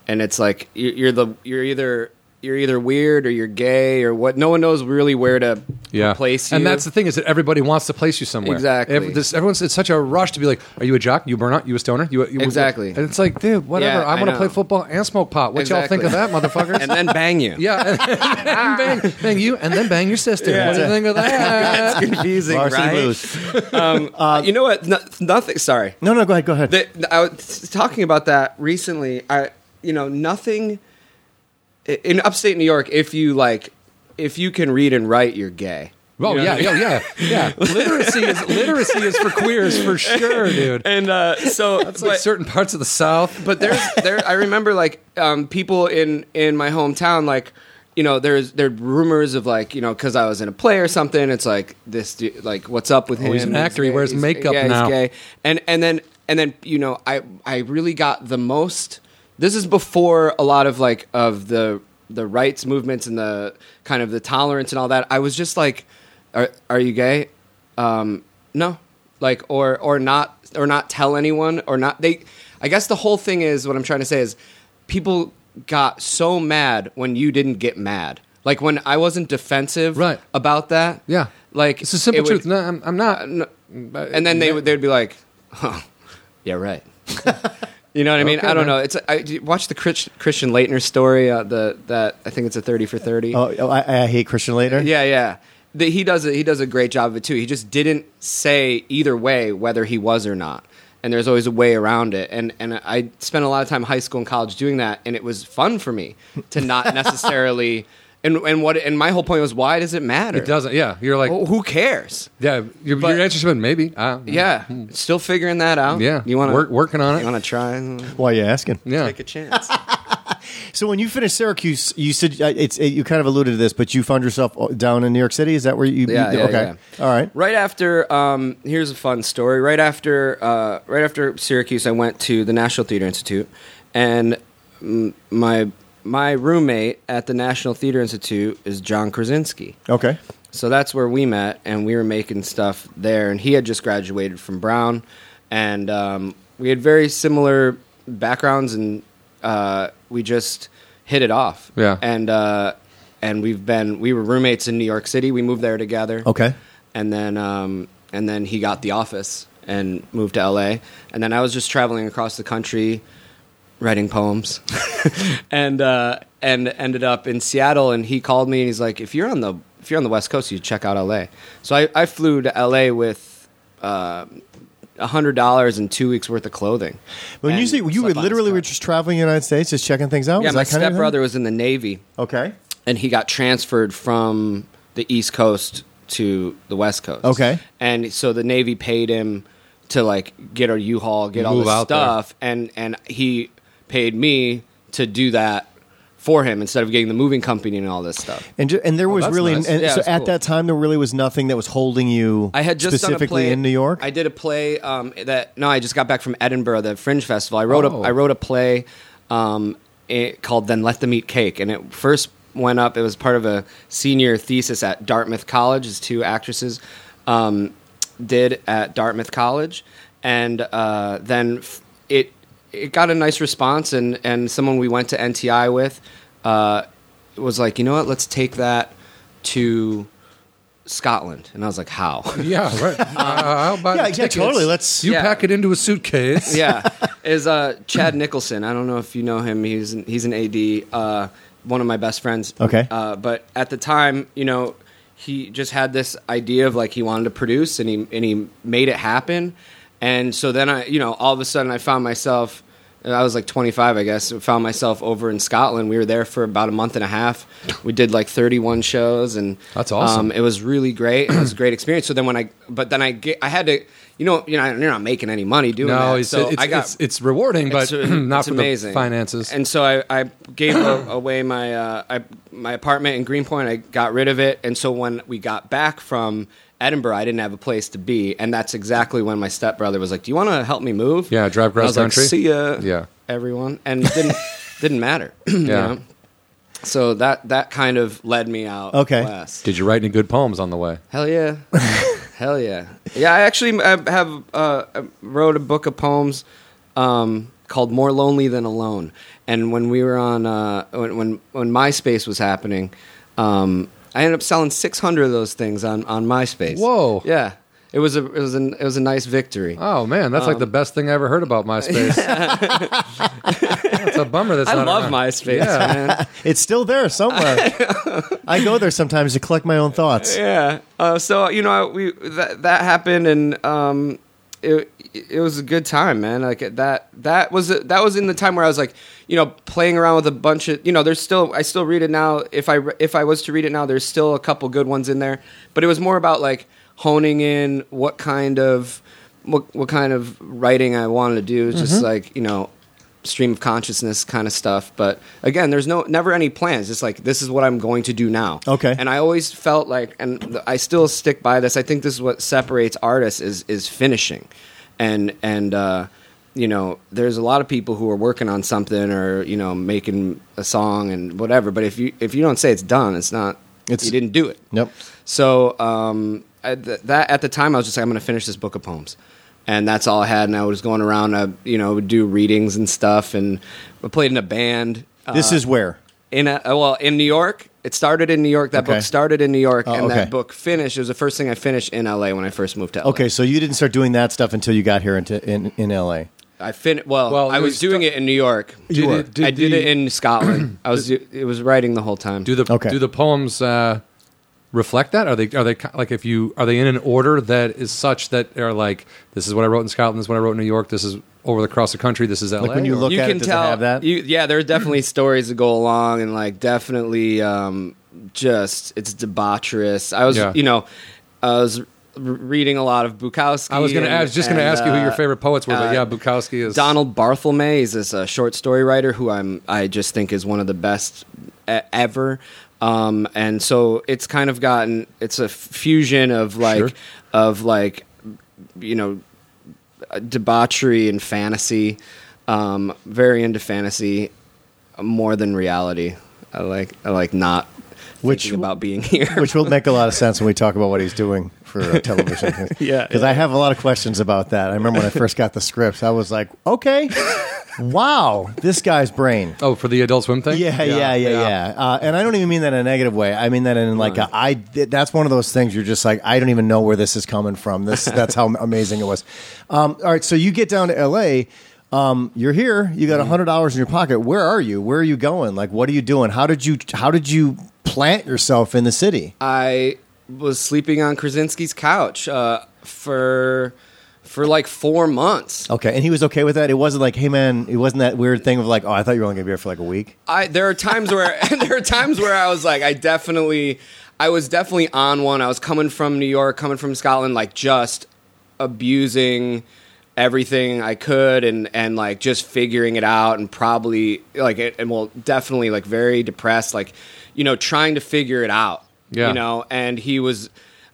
and it's like you're the you're either you're either weird or you're gay or what. No one knows really where to yeah. place you. And that's the thing is that everybody wants to place you somewhere. Exactly. Every- this, everyone's it's such a rush to be like, are you a jock? You a burnout? You a stoner? You, a, you Exactly. And it's like, dude, whatever. Yeah, I I want to play football and smoke pot. What y'all think of that, motherfuckers? and then bang you. yeah, and bang, bang you, and then bang your sister. What do you think of that? It's confusing, Varsity right? Blues. Uh, you know what? No, nothing. Sorry. No, no, go ahead, go ahead. The, I was talking about that recently. I, you know, nothing in upstate New York. If you like, if you can read and write, you're gay. Oh You know yeah, I mean? yeah, yeah, yeah. Literacy is literacy is for queers for sure, dude. And uh, so It's like certain parts of the South. but there's there I remember like um, people in in my hometown like you know there's there rumors of like you know because I was in a play or something it's like this like what's up with him Oh, he's an actor. He gay, wears he's- makeup yeah, now. he's gay and and then and then you know I I really got the most this is before a lot of like of the the rights movements and the kind of the tolerance and all that. I was just like are are you gay? Um no. Like or or not or not tell anyone or not they i guess the whole thing is what i'm trying to say is people got so mad when you didn't get mad. Like when i wasn't defensive Right. about that Yeah, like it's a simple it would- truth. No, I'm, I'm not. no, and then they would they'd be like huh, yeah right you know what i mean Okay, i don't man. know it's I, watch the Chris, christian Laettner story uh, the that i think it's a 30 for 30 oh, oh, I, I hate Christian Laettner. yeah, yeah. The, he does a, he does a great job of it too. He just didn't say either way whether he was or not, and there's always a way around it. And and I spent a lot of time in high school and college doing that, and it was fun for me to not necessarily. And and what and my whole point was why does it matter? It doesn't. Yeah, you're like, Well, who cares? yeah. Your, but- your answer's been maybe. Uh, Yeah, still figuring that out. yeah. you want work to working on it? you want to try? Why are you asking? Yeah, Take a chance. So when you finished Syracuse, you said uh, it's it, you kind of alluded to this, but you found yourself uh, down in New York City. Is that where you? Yeah, you, yeah, okay. yeah. All right. Right after, um, here's a fun story. Right after, uh, right after Syracuse, I went to the National Theater Institute, and mm, my my roommate at the National Theater Institute is John Krasinski. Okay. So that's where we met, and we were making stuff there. And he had just graduated from Brown, and um, we had very similar backgrounds, and uh, we just hit it off. Yeah. and uh, and we've been we were roommates in New York City. We moved there together. Okay. and then um, and then he got the office and moved to LA, and then I was just traveling across the country, writing poems, and uh, and ended up in Seattle. And he called me and he's like, "If you're on the if you're on the West Coast, you check out LA." So I, I flew to LA with. Uh, a hundred dollars and two weeks worth of clothing. When you say you were slept on his literally were just traveling the United States, just checking things out. yeah, Was my that kind of thing? stepbrother was in the Navy, Okay. and he got transferred from the East Coast to the West Coast. Okay. and so the Navy paid him to like get a U-Haul, get all this out there. stuff, and and he paid me to do that for him instead of getting the moving company and all this stuff. And ju- and there was Oh, that's really nice. and Yeah, so it's at cool. that time there really was nothing that was holding you. I had just specifically done a play in New York. I did a play um, that no, I just got back from Edinburgh, the Fringe Festival. I wrote Oh. a I wrote a play um, it, called "Then Let Them Eat Cake," and it first went up. It was part of a senior thesis at Dartmouth College. As two actresses um, did at Dartmouth College, and uh, then f- it it got a nice response, and and someone we went to NTI with uh, was like, you know what, let's take that to Scotland, and I was like, how? yeah, right. Uh, how about Yeah, yeah, totally. Let's- you Yeah. pack it into a suitcase. yeah, is uh, Chad Nicholson. I don't know if you know him. He's an, he's an AD, uh, one of my best friends. Okay. Uh, but at the time, you know, he just had this idea of like he wanted to produce and he and he made it happen. And so then I, you know, all of a sudden I found myself. I was like 25, I guess. Found myself over in Scotland. We were there for about a month and a half. We did like 31 shows, and That's awesome. Um, it was really great. It was a great experience. So then when I, but then I get, I had to, you know, you know, you're not making any money doing No, that. it's, so it's, I got it's, it's rewarding, but it's, not for amazing. the finances. And so I, I gave away my uh, I, my apartment in Greenpoint. I got rid of it, and so when we got back from Edinburgh, I didn't have a place to be, and that's exactly when my stepbrother was like, "Do you want to help me move?" Yeah, drive And I cross was like, country. See ya, Yeah. everyone, and it didn't didn't matter. you Yeah. know? So that that kind of led me out Okay. west. Did you write any good poems on the way? Hell yeah, hell yeah, yeah. I actually I have uh, wrote a book of poems um, called "More Lonely Than Alone," and when we were on uh, when, when when MySpace was happening, um, I ended up selling six hundred of those things on on MySpace. Whoa. Yeah, it was a it was an it was a nice victory. Oh man, that's like Um, the best thing I ever heard about MySpace. it's a bummer that's I not love around. MySpace, Yeah. man. It's still there somewhere. I go there sometimes to collect my own thoughts. yeah. Uh, so you know, we that that happened, and um, it it was a good time, man. Like that that was that was in the time where I was like, you know, playing around with a bunch of, you know, there's still I still read it now. If I if I was to read it now, there's still a couple good ones in there, but it was more about like honing in what kind of what what kind of writing I wanted to do. It's just mm-hmm. like you know stream of consciousness kind of stuff. But again, there's no never any plans. It's like this is what I'm going to do now. Okay. And I always felt like, and I still stick by this. I think this is what separates artists is is finishing, and and uh, you know, there's a lot of people who are working on something or you know making a song and whatever. But if you if you don't say it's done, it's not. It's- you didn't do it. Nope. So um, at th- that at the time, I was just like, I'm going to finish this book of poems, and that's all I had. And I was going around, uh, you know, would do readings and stuff, and I played in a band. Uh, This is where. In a, uh, well in New York. It started in New York. That Okay. book started in New York, Oh, and okay. that book finished. It was the first thing I finished in LA when I first moved to LA. Okay, so you didn't start doing that stuff until you got here into in, in LA. I fin. Well, Well, I you was doing sta- it in New York. Did were. it- did I did the- it in Scotland. I was. It was writing the whole time. Do the Okay. do the poems uh, reflect that? Are they are they ki- like if you are they in an order that is such that are like this is what I wrote in Scotland, this is what I wrote in New York, this is over across the country, this is LA. when you or- look you at can it, does it tell. have that? You, yeah, there are definitely stories that go along, and like definitely, um, just it's debaucherous. I was, Yeah. you know, I was reading a lot of Bukowski. I was gonna and- I was just gonna ask you who your uh, favorite poets were, but uh, yeah, Bukowski is Donald Barthelme is this uh, short story writer who I'm I just think is one of the best e- ever. Um, and so it's kind of gotten it's a fusion of like Sure. of like you know uh, debauchery and fantasy. Um, very into fantasy more than reality. I like I like not Which- thinking about being here. Which will make a lot of sense when we talk about what he's doing for uh, television. Yeah, Because I have a lot of questions about that. I remember when I first got the scripts, I was like, okay, wow, this guy's brain. Oh, for the Adult Swim thing? Yeah, yeah, yeah, yeah. Uh, and I don't even mean that in a negative way. I mean that in like a, I. That's one of those things you're just like I don't even know where this is coming from. This that's how amazing it was. Um, all right, so you get down to L.A. Um, you're here. You got hundred dollars in your pocket. Where are you? Where are you going? Like, what are you doing? How did you How did you plant yourself in the city? I was sleeping on Krasinski's couch uh, for for like four months. Okay, and he was okay with that. It wasn't like, hey man, it wasn't that weird thing of like, oh, I thought you were only gonna be here for like a week. I there are times where there are times where I was like, I definitely, I was definitely on one. I was coming from New York, coming from Scotland, like just abusing everything I could and and like just figuring it out and probably like it and well definitely like very depressed like you know trying to figure it out Yeah. you know and he was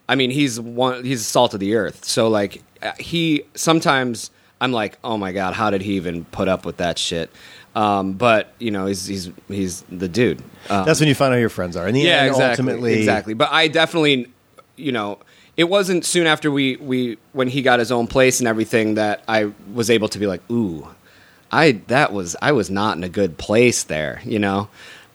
I mean he's one he's the salt of the earth so like he sometimes I'm like oh my god how did he even put up with that shit um, but you know he's he's he's the dude um, That's when you find out your friends are. And yeah, end, exactly, ultimately, exactly. But I definitely, you know, it wasn't soon after we we when he got his own place and everything that I was able to be like, ooh, I that was I was not in a good place there, you know.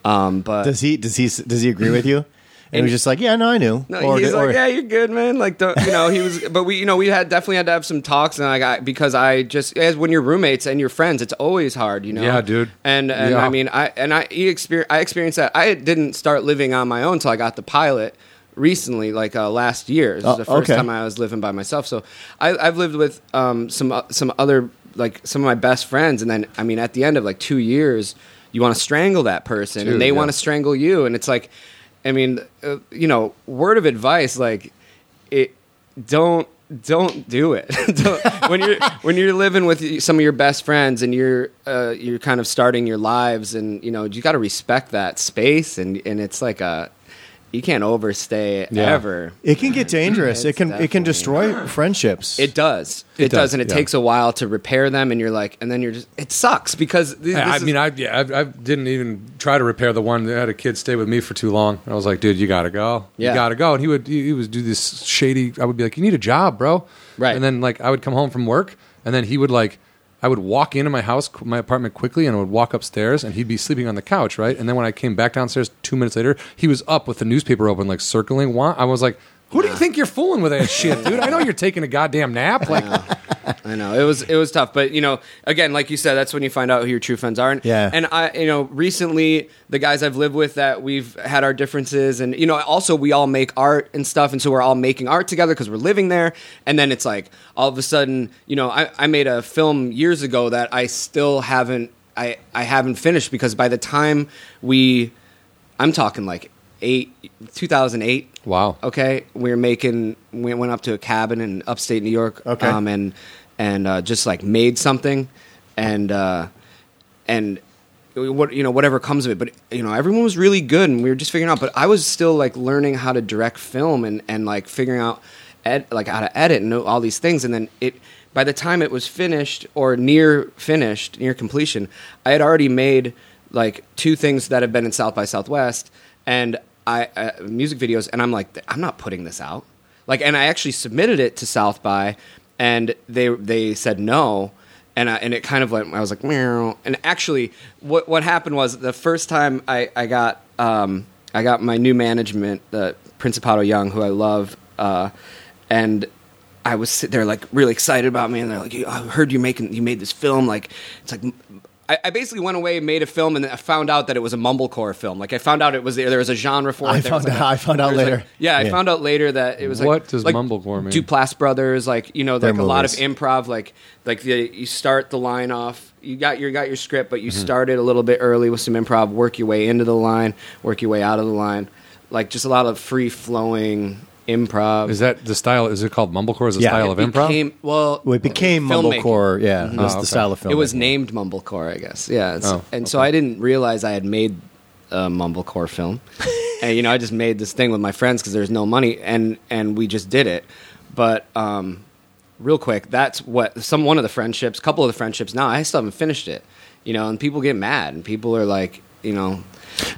Um, but Does he? Does he? Does he agree with you? And, he was just like, yeah, no, I knew. no, Or- he's or- like, yeah, you're good, man. Like, the, you know, he was, but we, you know, we had definitely had to have some talks, and I got because I just as when you're roommates and you're friends, it's always hard, you know. Yeah, dude. And and Yeah. I mean, I and I he exper- I experienced that. I didn't start living on my own until I got the pilot. recently, like uh, last year. This is Oh, the first okay. time I was living by myself. So I, I've lived with um, some uh, some other like some of my best friends, and then I mean, at the end of like two years, you want to strangle that person, Dude, and they yeah. want to strangle you, and it's like, I mean, uh, you know, word of advice, like it don't don't do it. Don't- when you're when you're living with some of your best friends and you're uh, you're kind of starting your lives and you know you got to respect that space and and it's like a you can't overstay Yeah. ever It can get dangerous. it can it can definitely- destroy friendships. it does it, It does, does, and it yeah. takes a while to repair them and you're like and then you're just it sucks because th- I, I is- mean, I yeah, I, I didn't even try to repair the one that had a kid stay with me for too long. I was like, dude, you gotta go. Yeah. You gotta go. And he would he, he would do this shady. I would be like, you need a job, bro. Right. And then like I would come home from work, and then he would like. I would walk into my house, my apartment quickly, and I would walk upstairs, and he'd be sleeping on the couch, right? And then when I came back downstairs two minutes later, he was up with the newspaper open, like circling. I was like, "Who do you think you're fooling with that shit, dude? I know you're taking a goddamn nap." Like, I know it was it was tough, but you know, again, like you said, that's when you find out who your true friends are. And, Yeah. And I, you know, recently the guys I've lived with that we've had our differences, and you know, also we all make art and stuff, and so we're all making art together because we're living there. And then it's like all of a sudden, you know, I, I made a film years ago that I still haven't I I haven't finished because by the time we, I'm talking like eight, 2008 wow. okay we were making we went up to a cabin in upstate new york Okay. um, and and uh, just like made something and uh, and what you know whatever comes of it but you know everyone was really good and we were just figuring out but i was still like learning how to direct film and and like figuring out ed, like how to edit and know all these things and then it by the time it was finished or near finished near completion i had already made like two things that have been in south by southwest and i uh, music videos and i'm like i'm not putting this out like and i actually submitted it to south by and they they said no and I, and it kind of went, I was like meow. And actually, what what happened was the first time I I got um I got my new management, the Principato Young, who I love, uh, and I was there like really excited about me, and they're like, "I heard you making you made this film." Like it's like. I, I basically went away and made a film, and then I found out that it was a mumblecore film. Like I found out it was there. There was a genre for it. I found like out- a- I found out later. like- yeah, I Yeah. found out later that it was like What does like mumblecore mean? Duplass Brothers, like you know, Their like a lot of improv, like like the you start the line off. You got your got your script, but you Mm-hmm. start it a little bit early with some improv. Work your way into the line, work your way out of the line. Like just a lot of free flowing improv. Is that the style? Is it called mumblecore? Is the Yeah. style It of improv? became- well, Well, it became filmmaking. mumblecore. Yeah, that's Oh, the okay. style of film. It was named Mumblecore, I guess. Yeah, it's, Oh, and so I didn't realize I had made a Mumblecore film, and you know I just made this thing with my friends because there's no money, and and we just did it. But um, real quick, that's what some one of the friendships, couple of the friendships. Now I still haven't finished it, you know, and people get mad, and people are like, you know,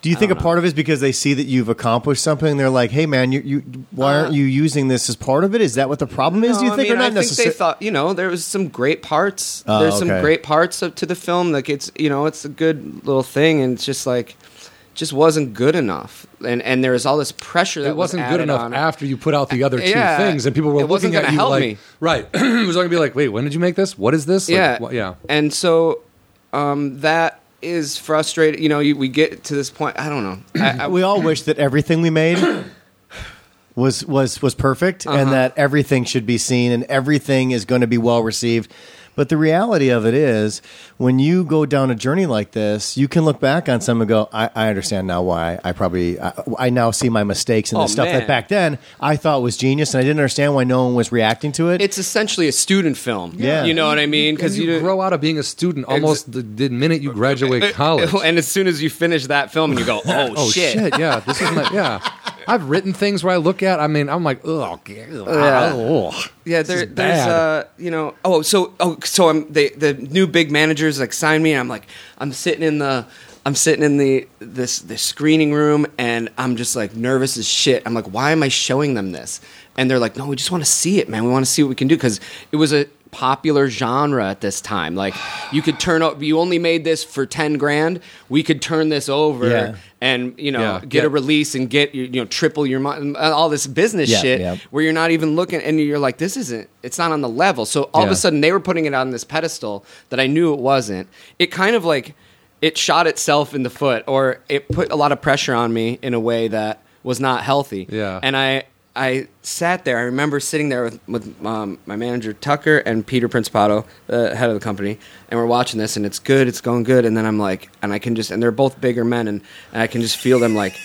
Do you think a know. part of it is because they see that you've accomplished something? They're like, "Hey, man, you, you why aren't you using this as part of it? Is that what the problem is? do you Uh, think I mean, or not I think they thought you know there was some great parts. Oh, There's some great parts of, to the film. Like it's you know it's a good little thing, and it's just like just wasn't good enough. And and there was all this pressure that it wasn't was good enough on it. after you put out the other two Yeah, things, and people were it wasn't looking at gonna you help like, me. right? it was going to be like, wait, when did you make this? What is this? Like, yeah, what- yeah. And so um, that is frustrating. You know, you, we get to this point. I don't know. I, I, we all wish that everything we made was was was perfect Uh-huh. and that everything should be seen and everything is going to be well received. But the reality of it is, when you go down a journey like this, you can look back on some and go, "I, I understand now why I probably I, I now see my mistakes and the Oh, stuff man. that back then I thought was genius, and I didn't understand why no one was reacting to it." it's essentially a student film. Yeah. you know what I mean? Because Because you, grow out of being a student almost the, the minute you graduate college. and as soon as you finish that film, and you go, "Oh, oh shit. Yeah, this is my yeah. I've written things where I look at. I mean, I'm like, oh, Yeah. Yeah, there, there's uh, you know, oh, so oh, so I'm they the new big managers like sign me, and I'm like, I'm sitting in the. I'm sitting in the this this screening room and I'm just like nervous as shit. I'm like, why am I showing them this? And they're like, no, we just want to see it, man. We want to see what we can do because it was a popular genre at this time. Like, you could turn up. You only made this for ten grand. We could turn this over Yeah. And you know Yeah. get Yeah. a release and get you know triple your money. All this business Yeah, shit where you're not even looking and you're like this isn't it's not on the level so all of a sudden they were putting it on this pedestal that i knew it wasn't it kind of like it shot itself in the foot or it put a lot of pressure on me in a way that was not healthy. Yeah. And I I sat there. I remember sitting there with with um, my manager Tucker and Peter Principato, the head of the company, and we're watching this, and it's good, it's going good, and then I'm like, and I can just, and they're both bigger men, and, and I can just feel them like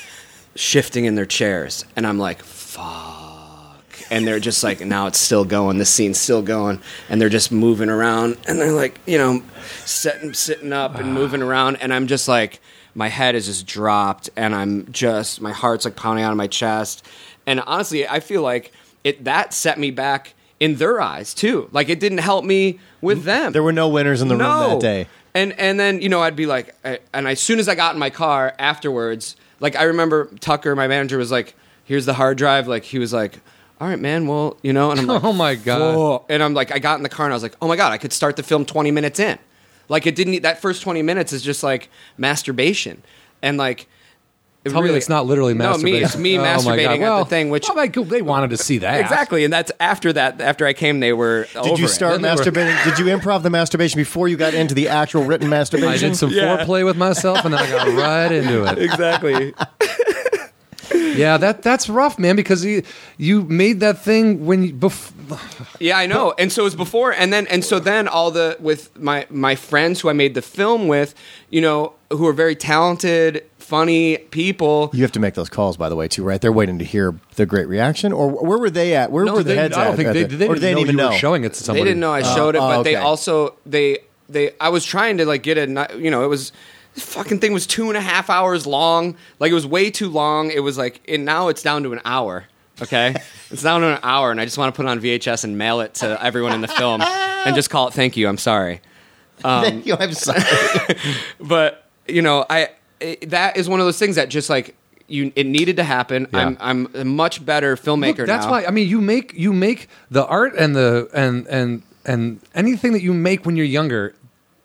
shifting in their chairs, and I'm like, fuck, and they're just like, now it's still going, the scene's still going, and they're just moving around, and they're like, you know, sitting sitting up and moving around, and I'm just like, my head is just dropped, and I'm just, my heart's like pounding out of my chest, and honestly, I feel like it that set me back in their eyes too. Like it didn't help me with mm. them. There were no winners in the room that day. And and then you know I'd be like, I, and as soon as I got in my car afterwards, like I remember Tucker, my manager, was like, "Here's the hard drive." Like he was like, "All right, man. Well, you know." And I'm like, Oh my god. "Whoa." And I'm like, I got in the car and I was like, "Oh my god, I could start the film 20 minutes in." Like it didn't. That first 20 minutes is just like masturbation, and like. It Tell me it's not literally No, masturbation. me. It's me Oh my masturbating God. at Well, the thing, which well, like, they wanted to see that exactly, and that's after that. After I came, they were. Did you start Then masturbating? Did you improv the masturbation before you got into the actual written masturbation? I did some Yeah. foreplay with myself, and then I got right into it. exactly. Yeah, that that's rough, man. Because you you made that thing when you bef- Yeah, I know. And so it was before, and then and so then all the with my my friends who I made the film with, you know, who are very talented, funny people. You have to make those calls, by the way, too, right? They're waiting to hear the great reaction, or where were they at? Where no, were the they, heads I don't at? think at they, the- they didn't they know didn't even you know. were showing it to somebody. They didn't know I oh, showed it, oh, but they okay. also they they I was trying to like get a you know it was this fucking thing was two and a half hours long. Like it was way too long. It was like and now it's down to an hour. Okay, it's down to an hour, and I just want to put it on VHS and mail it to everyone in the film, and just call it "Thank you." I'm sorry. Thank um, you. I'm sorry. but you know, I it, that is one of those things that just like you, it needed to happen. Yeah. I'm I'm a much better filmmaker Look, that's now. why I mean you make you make the art and the and and and anything that you make when you're younger.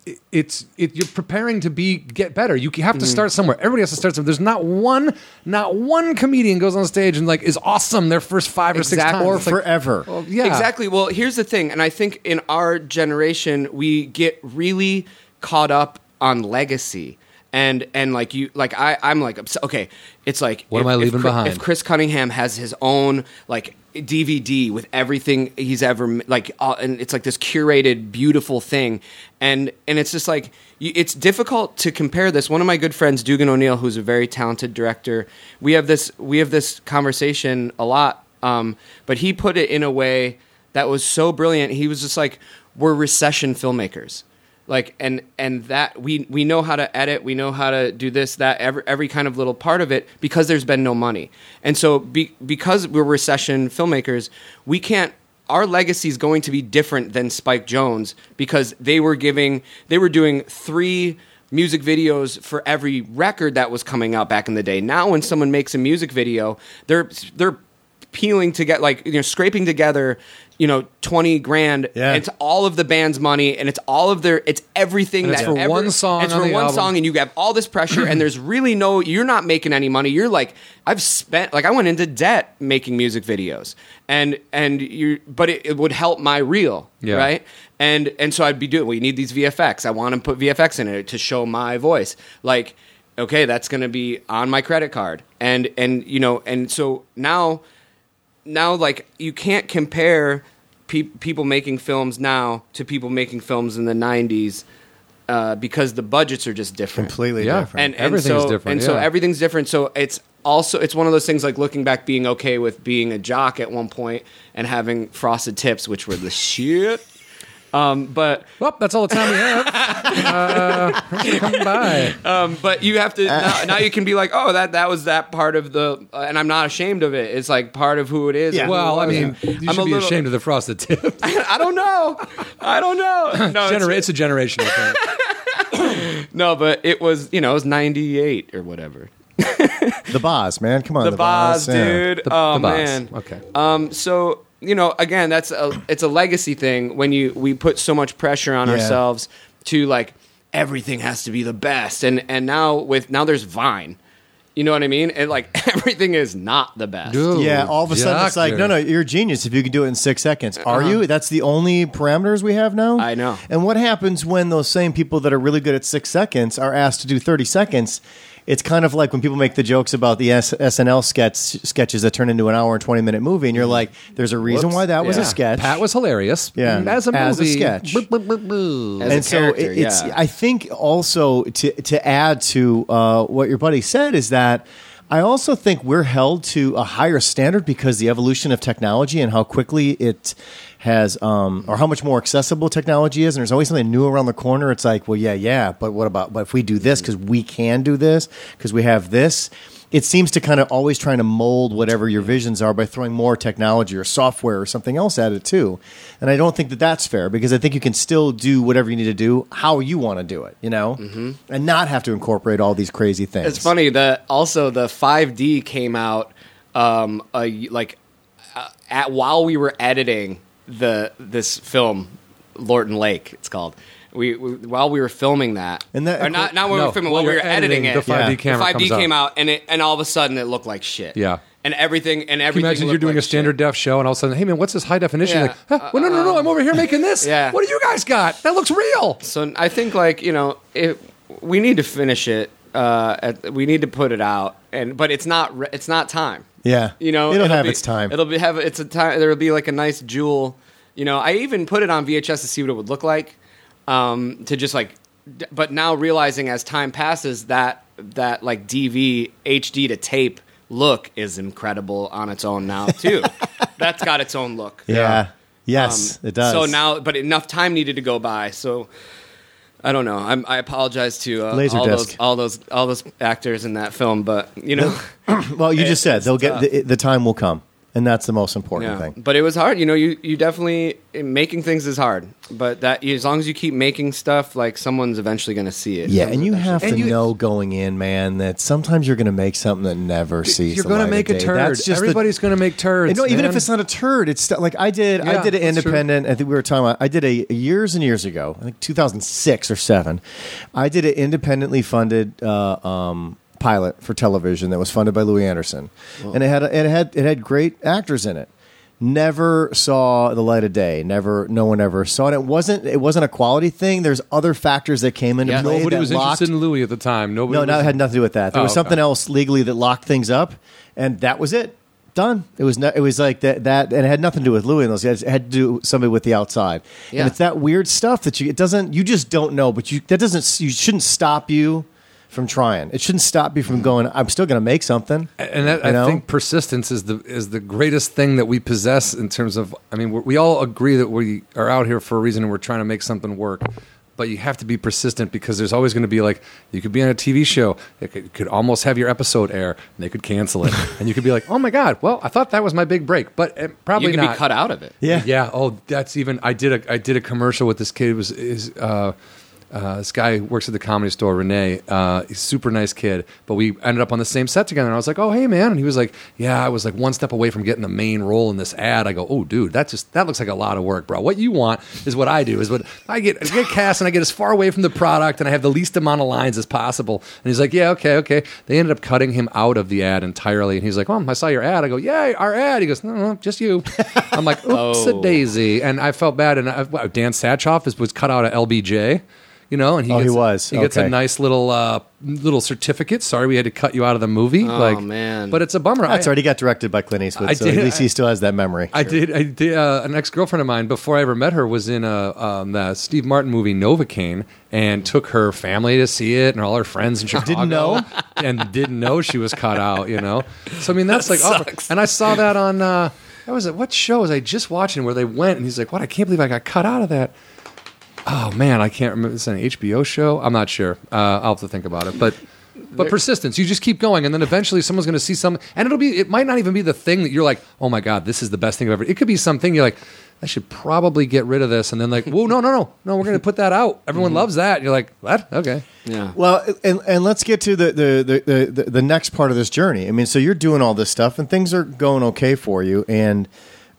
i- It's it, you're preparing to be get better. You have to Mm-hmm. start somewhere. Everybody has to start somewhere. There's not one, not one comedian goes on stage and like is awesome their first five or six Exactly. times. or It's like, forever. well, yeah, Exactly. Well, here's the thing, and I think in our generation we get really caught up on legacy. And and like you like I I'm like obs- okay it's like What am I leaving Chri- behind? if Chris Cunningham has his own like DVD with everything he's ever m- like uh, and it's like this curated beautiful thing. And and it's just like you, it's difficult to compare this. One of my good friends Dugan O'Neal who's a very talented director we have this we have this conversation a lot um, but he put it in a way that was so brilliant. He was just like we're recession filmmakers like and and that we we know how to edit we know how to do this that every every kind of little part of it because there's been no money. And so be, because we're recession filmmakers we can't our legacy is going to be different than Spike Jonze because they were giving they were doing three music videos for every record that was coming out back in the day. Now when someone makes a music video they're they're peeling to get like you know scraping together you know 20 grand Yeah. it's all of the band's money and it's all of their it's everything And it's that for ever- one song it's on for one album. song and you have all this pressure and there's really no you're not making any money you're like i've spent like i went into debt making music videos and and you but it, it would help my reel Yeah. right and and so i'd be doing we need these vfx i want to put vfx in it to show my voice like okay that's going to be on my credit card and and you know and so now now like you can't compare pe- people making films now to people making films in the 90s uh, because the budgets are just different Completely Yeah. different. and, and Everything's so, different, and so everything's different so it's also it's one of those things like looking back being okay with being a jock at one point and having frosted tips which were the shit um, but Well, that's all the time we have. uh, thanks for coming by. um, but you have to now, now you can be like oh that that was that part of the uh, and I'm not ashamed of it it's like part of who it is Yeah. Well, I mean, you I'm should a be little- ashamed of the frosted tips. I don't know I don't know no it's- Genera- it's a generational thing. No, but it was you know it was ninety eight or whatever. the boss, man. Come on. The, boss, yeah. dude. The- oh the Boz. man. Okay. Um. So you know, again, that's a it's a legacy thing when you we put so much pressure on Yeah. ourselves to like everything has to be the best, and and now with now there's Vine. You know what I mean? And like everything is not the best. Dude. Yeah, all of a sudden it's like, no, no, you're a genius if you can do it in six seconds. Are you? That's the only parameters we have now? Uh-huh. I know. And what happens when those same people that are really good at six seconds are asked to do 30 seconds? It's kind of like when people make the jokes about the S- SNL sketch sketches that turn into an hour and twenty minute movie, and you're like, "There's a reason Whoops. why that was a Yeah. sketch." Pat was hilarious. Yeah. as a movie, As a sketch. Boo, boo, boo, boo. As a and so character, it- it's yeah. i think also to to add to uh, what your buddy said is that I also think we're held to a higher standard because the evolution of technology and how quickly it has, um, or how much more accessible technology is, and there's always something new around the corner. It's like, well, yeah, yeah, but what about? But if we do this because we can do this because we have this, it seems to kind of always trying to mold whatever your visions are by throwing more technology or software or something else at it too. And I don't think that that's fair because I think you can still do whatever you need to do how you want to do it, you know, and not have to incorporate all these crazy things. It's funny that also the 5D came out um, a, like uh, at while we were editing the this film, Lorton Lake. It's called. We, we while we were filming that, And that- or not not when we were filming, while we were editing, editing, it. the 5D Yeah. camera the 5D comes came out. and it and all of a sudden it looked like shit. Yeah. and everything and Can you everything. imagine you're doing like a standard shit. def show, and all of a sudden, hey man, what's this high definition? Yeah. Like, huh? well, no, no, no, I'm over here making this. Yeah. What do you guys got? That looks real. So I think like you know it, we need to finish it. Uh, at, we need to put it out, and but it's not re- it's not time. yeah, You know, it'll, have be- its time. It'll be have it's a time. There'll be like a nice jewel. You know, I even put it on VHS to see what it would look like. Um, to just like, d- but now realizing as time passes that that like DV HD to tape look is incredible on its own now too. That's got its own look. yeah. Yes, Um, it does. So now, but enough time needed to go by. So I don't know. I'm, I apologize to uh, all those all those all those actors in that film, but you know, well, you just said they'll get the, the time will come, and that's the most important yeah. thing. But it was hard. You know, you you definitely making things is hard. But that as long as you keep making stuff, like someone's eventually going to see it. Yeah, Someone's and you eventually- have to you- know going in, man, that sometimes you're going to make something that never sees. You're going to make a day. turd. That's just Everybody's going to make turds. And no, even man. if it's not a turd, it's still, like I did. I did an that's true. independent. I think we were talking about. I did a years and years ago. I think 2006 or seven. I did an independently funded uh, um, pilot for television that was funded by Louie Anderson, and it had it had it had great actors in it. Never saw the light of day. Never, no one ever saw it. It wasn't. It wasn't a quality thing. There's other factors that came into Yeah. play. Nobody that was locked, interested in Louis at the time. Nobody. no, no, it had nothing to do with that. There Oh, was something okay. else legally that locked things up, and that was it. Done. It was no, it was like that that, and it had nothing to do with Louis and those guys. It had to do with somebody with the outside. Yeah. And it's that weird stuff that you it doesn't you just don't know, but you that doesn't you shouldn't stop you from trying. It shouldn't stop you from going. I'm still going to make something. And that, You I know? think persistence is the is the greatest thing that we possess in terms of. I mean, we we all agree that we are out here for a reason and we're trying to make something work. But you have to be persistent because there's always going to be like you could be on a TV show, it could, could almost have your episode air, and they could cancel it, and you could be like, "Oh my god, well, I thought that was my big break, but uh, probably you can not." be cut out of it. Yeah. Yeah. Oh, that's even. I did a I did a commercial with this kid. It was is uh, uh, this guy works at the comedy store, Renee. Uh, he's a super nice kid, but we ended up on the same set together. And I was like, "Oh, hey, man!" And he was like, "Yeah, I was like one step away from getting the main role in this ad." I go, "Oh, dude, that just that looks like a lot of work, bro. What you want is what I do. Is what I get. I get cast, and I get as far away from the product, and I have the least amount of lines as possible." And he's like, "Yeah, okay, okay." They ended up cutting him out of the ad entirely, and he's like, "Oh, I saw your ad." I go, "Yeah, our ad." He goes, "No, no, just you." I'm like, "Oops, a Oh. daisy," and I felt bad. And I, Dan Satchoff was cut out of LBJ. You know, and he Oh, he gets, was. he gets a nice little uh, little certificate. Sorry, we had to cut you out of the movie. Oh, like, man. but it's a bummer. That's I, right. He got directed by Clint Eastwood, I so did- at least he still has that memory. I did. I did. Uh, an ex girlfriend of mine before I ever met her was in a um, the Steve Martin movie Novocaine and took her family to see it and all her friends in Chicago. Didn't know? and didn't know she was cut out. You know, so I mean that's like awful. And I saw that on. Uh, that was it. What show was I just watching where they went and he's like, "What? I can't believe I got cut out of that." Oh man, I can't remember. It's an HBO show. I'm not sure. Uh, I'll have to think about it. But but persistence. You just keep going, and then eventually someone's going to see something, and it'll be. It might not even be the thing that you're like, oh my god, this is the best thing I've ever. It could be something you're like, I should probably get rid of this, and then like, whoa, no, no, no, no, we're going to put that out. Everyone loves that. And you're like, what? Okay. Yeah. Well, and, and let's get to the the, the, the the next part of this journey. I mean, so you're doing all this stuff, and things are going okay for you. And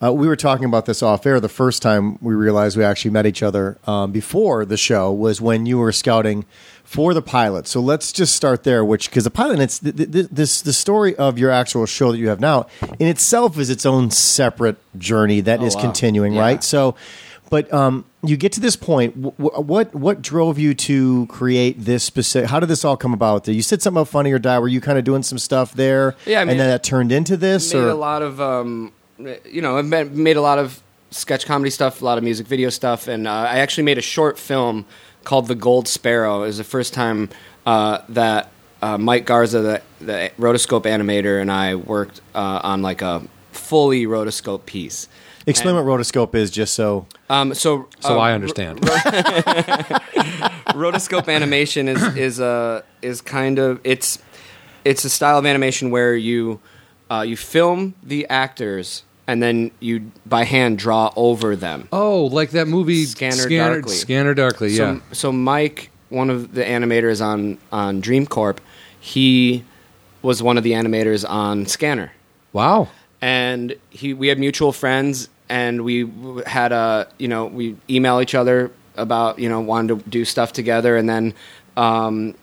uh, we were talking about this off air. The first time we realized we actually met each other um, before the show was when you were scouting for the pilot. So let's just start there. Which because the pilot, it's th- th- th- this the story of your actual show that you have now in itself is its own separate journey that is wow. continuing, Yeah. right? So. But um, you get to this point. wh- what what drove you to create this specific? How did this all come about? There? You said something about Funny or Die. Were you kind of doing some stuff there? Yeah, I mean, and then that turned into this, made or a lot of um, you know I've made, made a lot of sketch comedy stuff a lot of music video stuff and uh, i actually made a short film called the gold sparrow it was the first time uh, that uh, mike garza the, the rotoscope animator and i worked uh, on like a fully rotoscope piece explain and- what rotoscope is, just so. um, so So uh, I understand. rotoscope animation is is a is kind of it's it's a style of animation where you uh, you film the actors and then you by hand draw over them. oh, like that movie Scanner Scanner Darkly. Scanner Darkly. Yeah. So, so Mike, one of the animators on on Dream Corp, he was one of the animators on Scanner, wow. and he we had mutual friends, and we had a you know we email each other about you know wanted to do stuff together, and then um,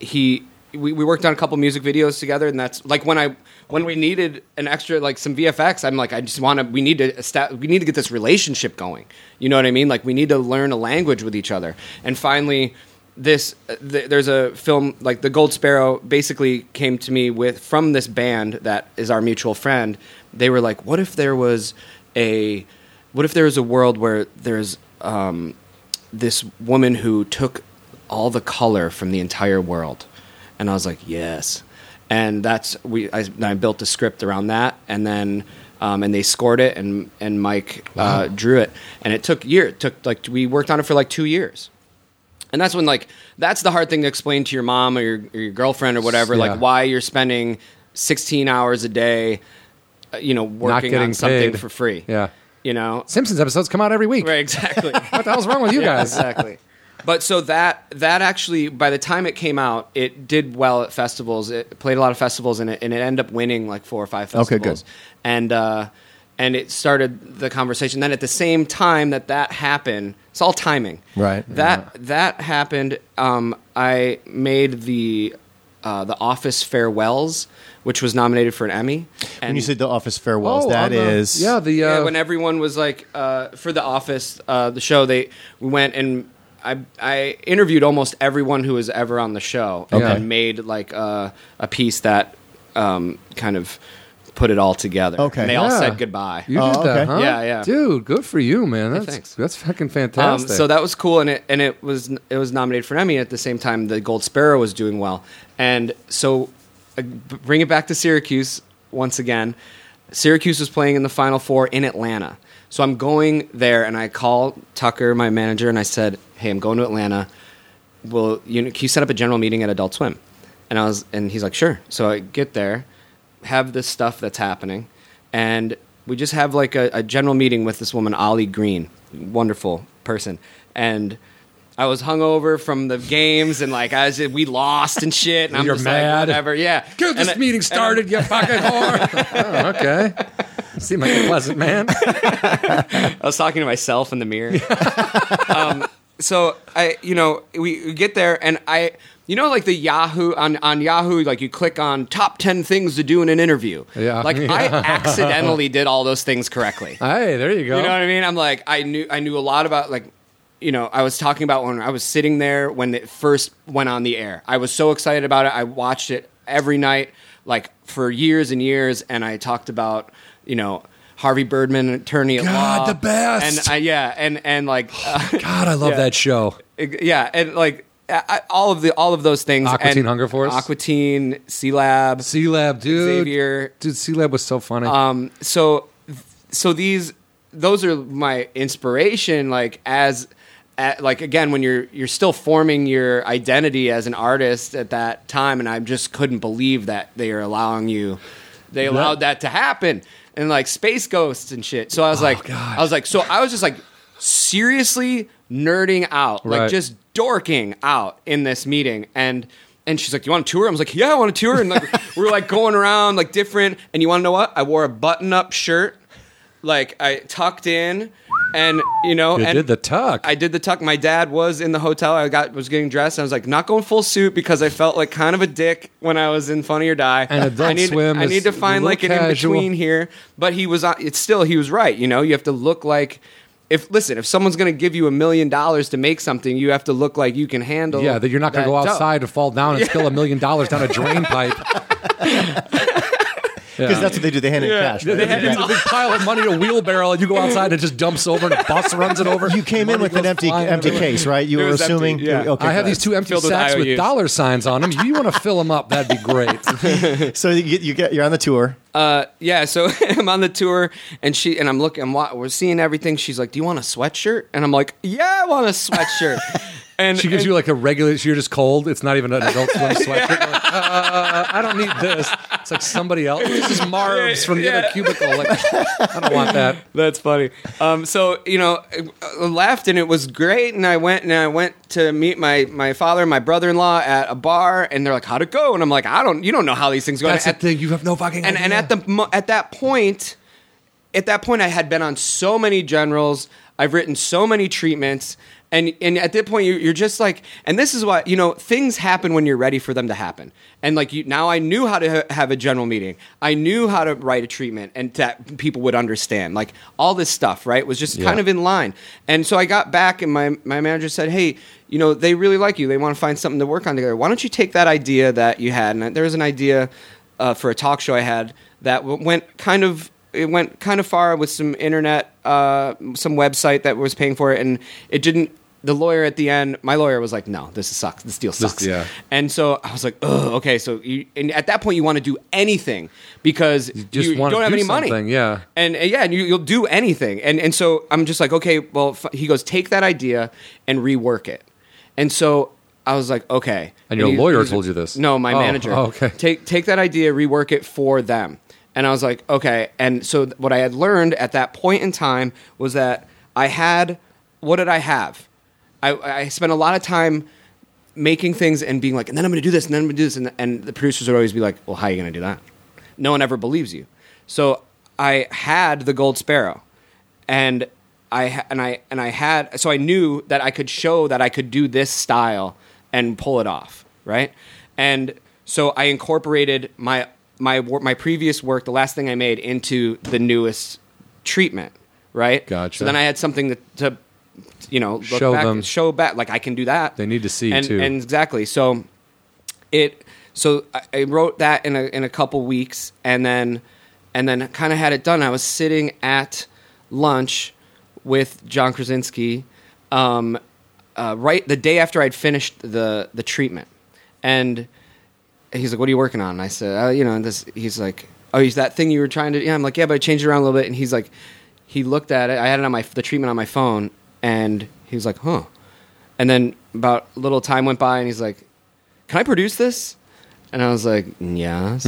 he we, we worked on a couple music videos together, and that's like when I when we needed an extra like some VFX, I'm like I just want to we need to we need to get this relationship going. You know what I mean? Like we need to learn a language with each other, and finally. This uh, th- there's a film like the Gold Sparrow basically came to me with from this band that is our mutual friend. They were like, "What if there was a, what if there was a world where there's um, this woman who took all the color from the entire world and i was like yes and that's we i, I built a script around that and then um, and they scored it and and mike uh, drew it and it took year it took like we worked on it for like two years and that's when like that's the hard thing to explain to your mom or your, or your girlfriend or whatever Yeah. like why you're spending 16 hours a day uh, you know working on something paid. for free Yeah. you know Simpsons episodes come out every week. right exactly What the hell's wrong with you Yeah, guys? exactly. But so that that actually, by the time it came out, it did well at festivals. It played a lot of festivals, and it and it ended up winning like four or five festivals. Okay, good. And uh, and it started the conversation. Then at the same time that that happened, it's all timing. Right. That that happened. Um, I made the uh, the Office farewells, which was nominated for an Emmy. And When you said the Office farewells, Oh, that the- is yeah the uh, yeah, when everyone was like uh, for the office, uh, the show, they we went and I I interviewed almost everyone who was ever on the show, and Okay. then made like uh, a piece that um, kind of put it all together. Okay. and they all said goodbye. you Oh, did that, okay. huh? Yeah, yeah. Dude, good for you, man. That's thanks. that's fucking Um, fantastic. so that was cool, and it and it was it was nominated for an Emmy at the same time. The Gold Sparrow was doing well, and so uh, bring it back to Syracuse once again. Syracuse was playing in the Final Four in Atlanta, so I'm going there, and I call Tucker, my manager, and I said, "Hey, I'm going to Atlanta. Will you can you set up a general meeting at Adult Swim?" And I was, and he's like, "Sure." So I get there, have this stuff that's happening, and we just have like a, a general meeting with this woman, Ollie Green, wonderful person, and I was hungover from the games, and like I was, we lost and shit, and I'm You're just mad. like, whatever, yeah. Get this meeting started, you fucking whore. oh, okay. Seem like a pleasant man. I was talking to myself in the mirror. um, so I, you know, we, we get there, and I, you know, like the Yahoo on on Yahoo, like you click on top ten things to do in an interview. Yeah. Like I accidentally did all those things correctly. Hey, there you go. You know what I mean? I'm like, I knew I knew a lot about like, you know, I was talking about when I was sitting there when it first went on the air. I was so excited about it. I watched it every night, like for years and years, and I talked about, you know. Harvey Birdman, attorney at God, law, the best. and I, yeah, and and like, uh, God, I love Yeah. that show. yeah, and like I, all of the all of those things. Aqua Teen and Hunger Force? Aqua Teen, Sealab, C Lab, dude. Xavier. Dude, Sealab was so funny. Um, so so these those are my inspiration. Like as at, like again when you're you're still forming your identity as an artist at that time, and I just couldn't believe that they are allowing you. They allowed that to happen, and like space ghosts and shit. So I was oh, like, Oh, God. I was like, so I was just like seriously nerding out, like just dorking out in this meeting, and. And she's like, "You want a tour?" I was like, "Yeah, I want a tour." And like, we were like going around like different. And you want to know what? I wore a button-up shirt, like I tucked in, and you know, you and did the tuck. I did the tuck. My dad was in the hotel. I got was getting dressed. I was like, not going full suit because I felt like kind of a dick when I was in Funny or Die. And Adult I need, Swim I need to find like an in between here. But he was. Uh, it's still he was right. You know, you have to look like if listen, if someone's going to give you a million dollars to make something, you have to look like you can handle. Yeah, that you're not going to go dough. outside and fall down and spill a million dollars down a drain pipe. Because that's what they do. They hand in cash. Right? they hand you a big pile of money, in a wheelbarrow, and you go outside and it just dumps over and a bus runs it over. You came in with an empty empty everywhere. case, right? You It were was empty, assuming. yeah. Okay, I have these two empty Filled with sacks with IOUs. dollar signs on them. You want to fill them up? That'd be great. So you get, you get you're on the tour. Uh, yeah, so I'm on the tour, and she and I'm looking, I'm, we're seeing everything. She's like, "Do you want a sweatshirt?" And I'm like, "Yeah, I want a sweatshirt." And She gives and- you like a regular. You're just cold. It's not even an adult swim sweatshirt. You're like, uh, I don't need this. It's like somebody else. This is Marv's from the other cubicle. Like, I don't want that. That's funny. Um, so you know, I left and it was great, and I went and I went to meet my my father and my brother in law at a bar, and they're like, "How'd it go?" And I'm like, "I don't, you don't know how these things go." That's the and, thing. You have no fucking. and, and at the mo- at that point, at that point, I had been on so many generals. I've written so many treatments. And, and at that point you- you're just like and this is what you know things happen when you're ready for them to happen. And like you now i knew how to ha- have a general meeting. I knew how to write a treatment and that people would understand. Like all this stuff right was just kind of in line. And so i got back and my, my manager said hey you know they really like you. They want to find something to work on together. Why don't you take that idea that you had? And there was an idea uh, for a talk show i had that went kind of it went kind of far with some internet, uh, some website that was paying for it, and it didn't. The lawyer at the end, my lawyer was like, "No, this sucks. This deal sucks." yeah. And so I was like, "Ugh, okay." So you, and at that point, you want to do anything because you, just wanna don't have do any money. yeah. And uh, yeah, and you, you'll do anything. And and so I'm just like, okay, well, f- he goes, take that idea and rework it. And so I was like, okay. And your he- lawyer told you this? No, my Oh, manager. oh, okay. Take take that idea, rework it for them. And I was like, okay. And so what I had learned at that point in time was that I had what did I have? I, I spent a lot of time making things and being like, and then I'm going to do this, and then I'm going to do this, and, and the producers would always be like, well, how are you going to do that? No one ever believes you. So I had the Gold Sparrow, and I and I and I had so I knew that I could show that I could do this style and pull it off, right? And so I incorporated my my my previous work, the last thing I made, into the newest treatment, right? Gotcha. So then I had something to, to you know, look Show back, them. show back, like I can do that. They need to see, and, too. And exactly. So it so I, I wrote that in a in a couple weeks and then and then kind of had it done. I was sitting at lunch with John Krasinski um, uh, right the day after I'd finished the the treatment, and he's like, "What are you working on?" And I said, oh, "You know," and this he's like, "Oh, he's that thing you were trying to." Yeah, I'm like, "Yeah, but I changed it around a little bit." And he's like, he looked at it. I had it on my the treatment on my phone, and he was like, "Huh." And then about a little time went by, and he's like, "Can I produce this?" And I was like, "Yes."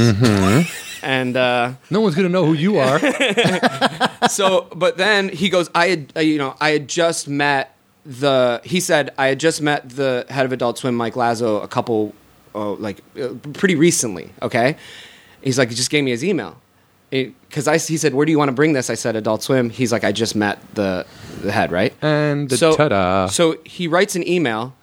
And uh, No one's gonna know who you are. so, but then he goes, "I had, uh, you know, I had just met the." He said, "I had just met the head of Adult Swim, Mike Lazzo, a couple, uh, like, uh, pretty recently." Okay, he's like, he just gave me his email because I he said, "Where do you want to bring this?" I said, "Adult Swim." He's like, "I just met the the head, right?" And so, ta-da. so he writes an email.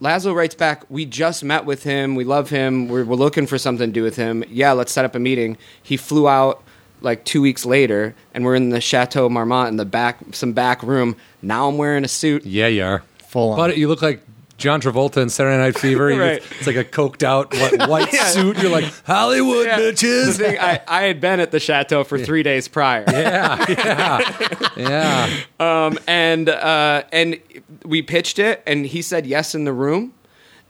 Lazzo writes back, "We just met with him. We love him. We're, we're looking for something to do with him. Yeah, let's set up a meeting." He flew out like two weeks later, and we're in the Chateau Marmont in the back, some back room. Now I'm wearing a suit. yeah, you are. Full on. But you look like John Travolta in Saturday Night Fever. Right. It's like a coked out what, white Yeah. suit. You're like Hollywood Yeah. Bitches. thing, I, I had been at the chateau for three days prior. yeah, yeah, yeah. um, and uh, and we pitched it, and he said yes in the room,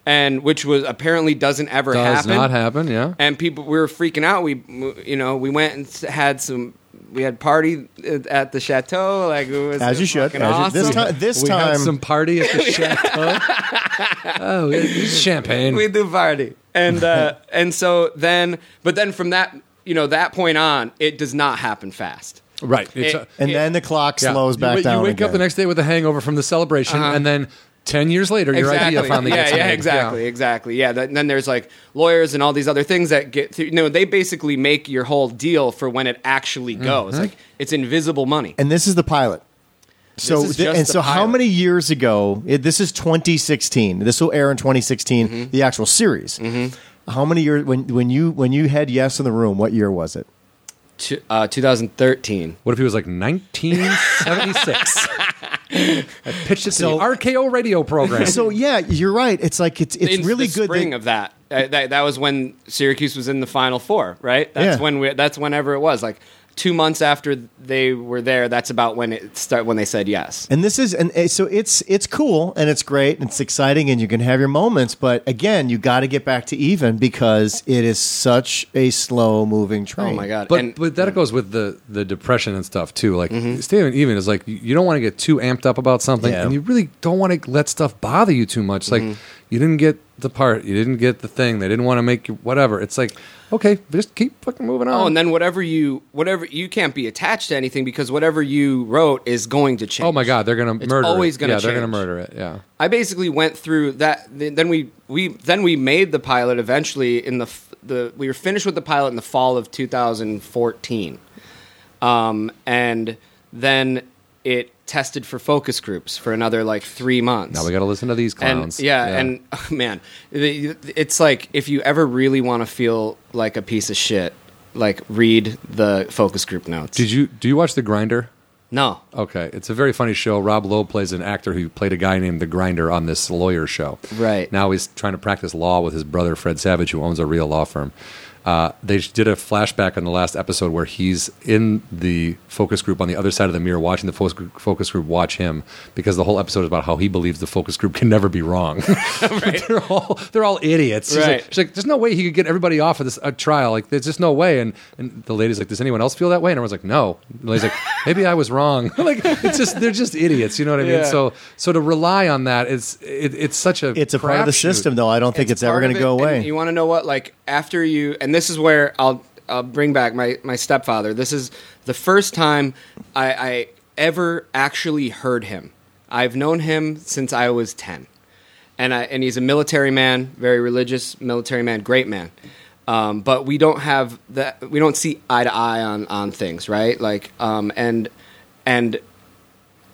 and which was apparently doesn't ever Does happen. not happen. Yeah. and people we were freaking out. We you know we went and had some. We had party at the chateau, like it was As you should. fucking As you- awesome. this time, this we time, had some party at the chateau. oh, it's champagne. we do party, and uh, and so then, but then from that you know that point on, it does not happen fast. right. It's It- a- and then the clock slows You back wa- down. You wake up the next day with a hangover from the celebration, Uh-huh. and then ten years later, your idea finally yeah, gets yeah, made. exactly, exactly. Yeah, that, and then there's like lawyers and all these other things that get through. You know, they basically make your whole deal for when it actually Mm-hmm. goes. Like it's invisible money. and this is the pilot. So th- and the so, how many years ago? It, this is 2016. This will air in 2016. Mm-hmm. The actual series. How many years when when you when you had yes in the room? What year was it? T- uh, 2013. What if he was like 1976? I pitched it to So- the RKO radio program. So yeah, you're right. It's like it's it's in really the good. Spring that- of that. Uh, that, that was when Syracuse was in the Final Four, right? That's Yeah. when we. That's whenever it was. Like two months after they were there. That's about when it start when they said yes. And this is and uh, so it's it's cool and it's great and it's exciting and you can have your moments, but again, you got to get back to even because it is such a slow moving train. Oh my god! But and but that goes with the the depression and stuff too. Like Mm-hmm. staying even is like you- you don't want to get too amped up about something, Yeah. and you really don't want to let stuff bother you too much. Like Mm-hmm. You didn't get the part, you didn't get the thing. They didn't want to make you whatever. It's like okay, just keep fucking moving on. Oh, and then whatever you whatever you can't be attached to anything because whatever you wrote is going to change. oh my god, they're gonna It's murder. always it. gonna yeah, they're gonna murder it. Yeah. I basically went through that. Then we we then we made the pilot eventually in the the we were finished with the pilot in the fall of 2014, um, and then it tested for focus groups for another like three months. Now we got to listen to these and clowns. yeah, and oh, man, it's like if you ever really want to feel like a piece of shit, like read the focus group notes. did you do you watch The Grinder? No. Okay, it's a very funny show. Rob Lowe plays an actor who played a guy named the Grinder on this lawyer show. Right. now, he's trying to practice law with his brother Fred Savage, who owns a real law firm. Uh, they did a flashback on the last episode where he's in the focus group on the other side of the mirror, watching the focus group, watch him, because the whole episode is about how he believes the focus group can never be wrong. they're all they're all idiots. She's, like, she's like, "There's no way he could get everybody off of this uh, trial. Like, there's just no way." And and the lady's like, "Does anyone else feel that way?" And everyone's like, "No." And the lady's like, "Maybe I was wrong." like, it's just they're just idiots. You know what I mean? Yeah. So so to rely on that is it, it's such a It's a part of the crapshoot. system though. I don't think it's, ever going to of it, go and away. You want to know what? Like after you, and this is where I'll I'll bring back my my stepfather. This is the first time I, I ever actually heard him. I've known him since I was ten, and I, and he's a military man, very religious military man, great man. Um, but we don't have that. We don't see eye to eye on on things, right? Like, um, and and.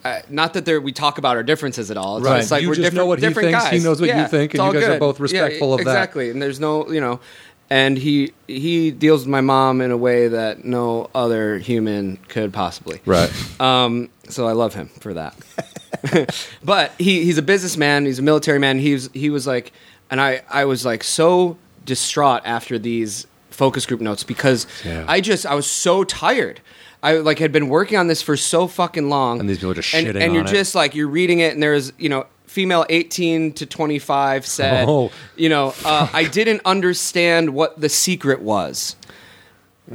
Uh, not that there we talk about our differences at all. It's Right. like You we're just different, know what he different thinks, guys. he knows what you think, and you guys are both respectful of that. exactly. And there's no, you know, and he he deals with my mom in a way that no other human could possibly. Right. Um, so I love him for that. but he, he's a businessman. He's a military man. He was he was like, and I I was like so distraught after these focus group notes because Yeah. I just I was so tired. I like had been working on this for so fucking long, And these people are just and, shitting and you're it. just like you're reading it, and there's you know female 18 to 25 said, Oh. you know, uh, I didn't understand what the secret was,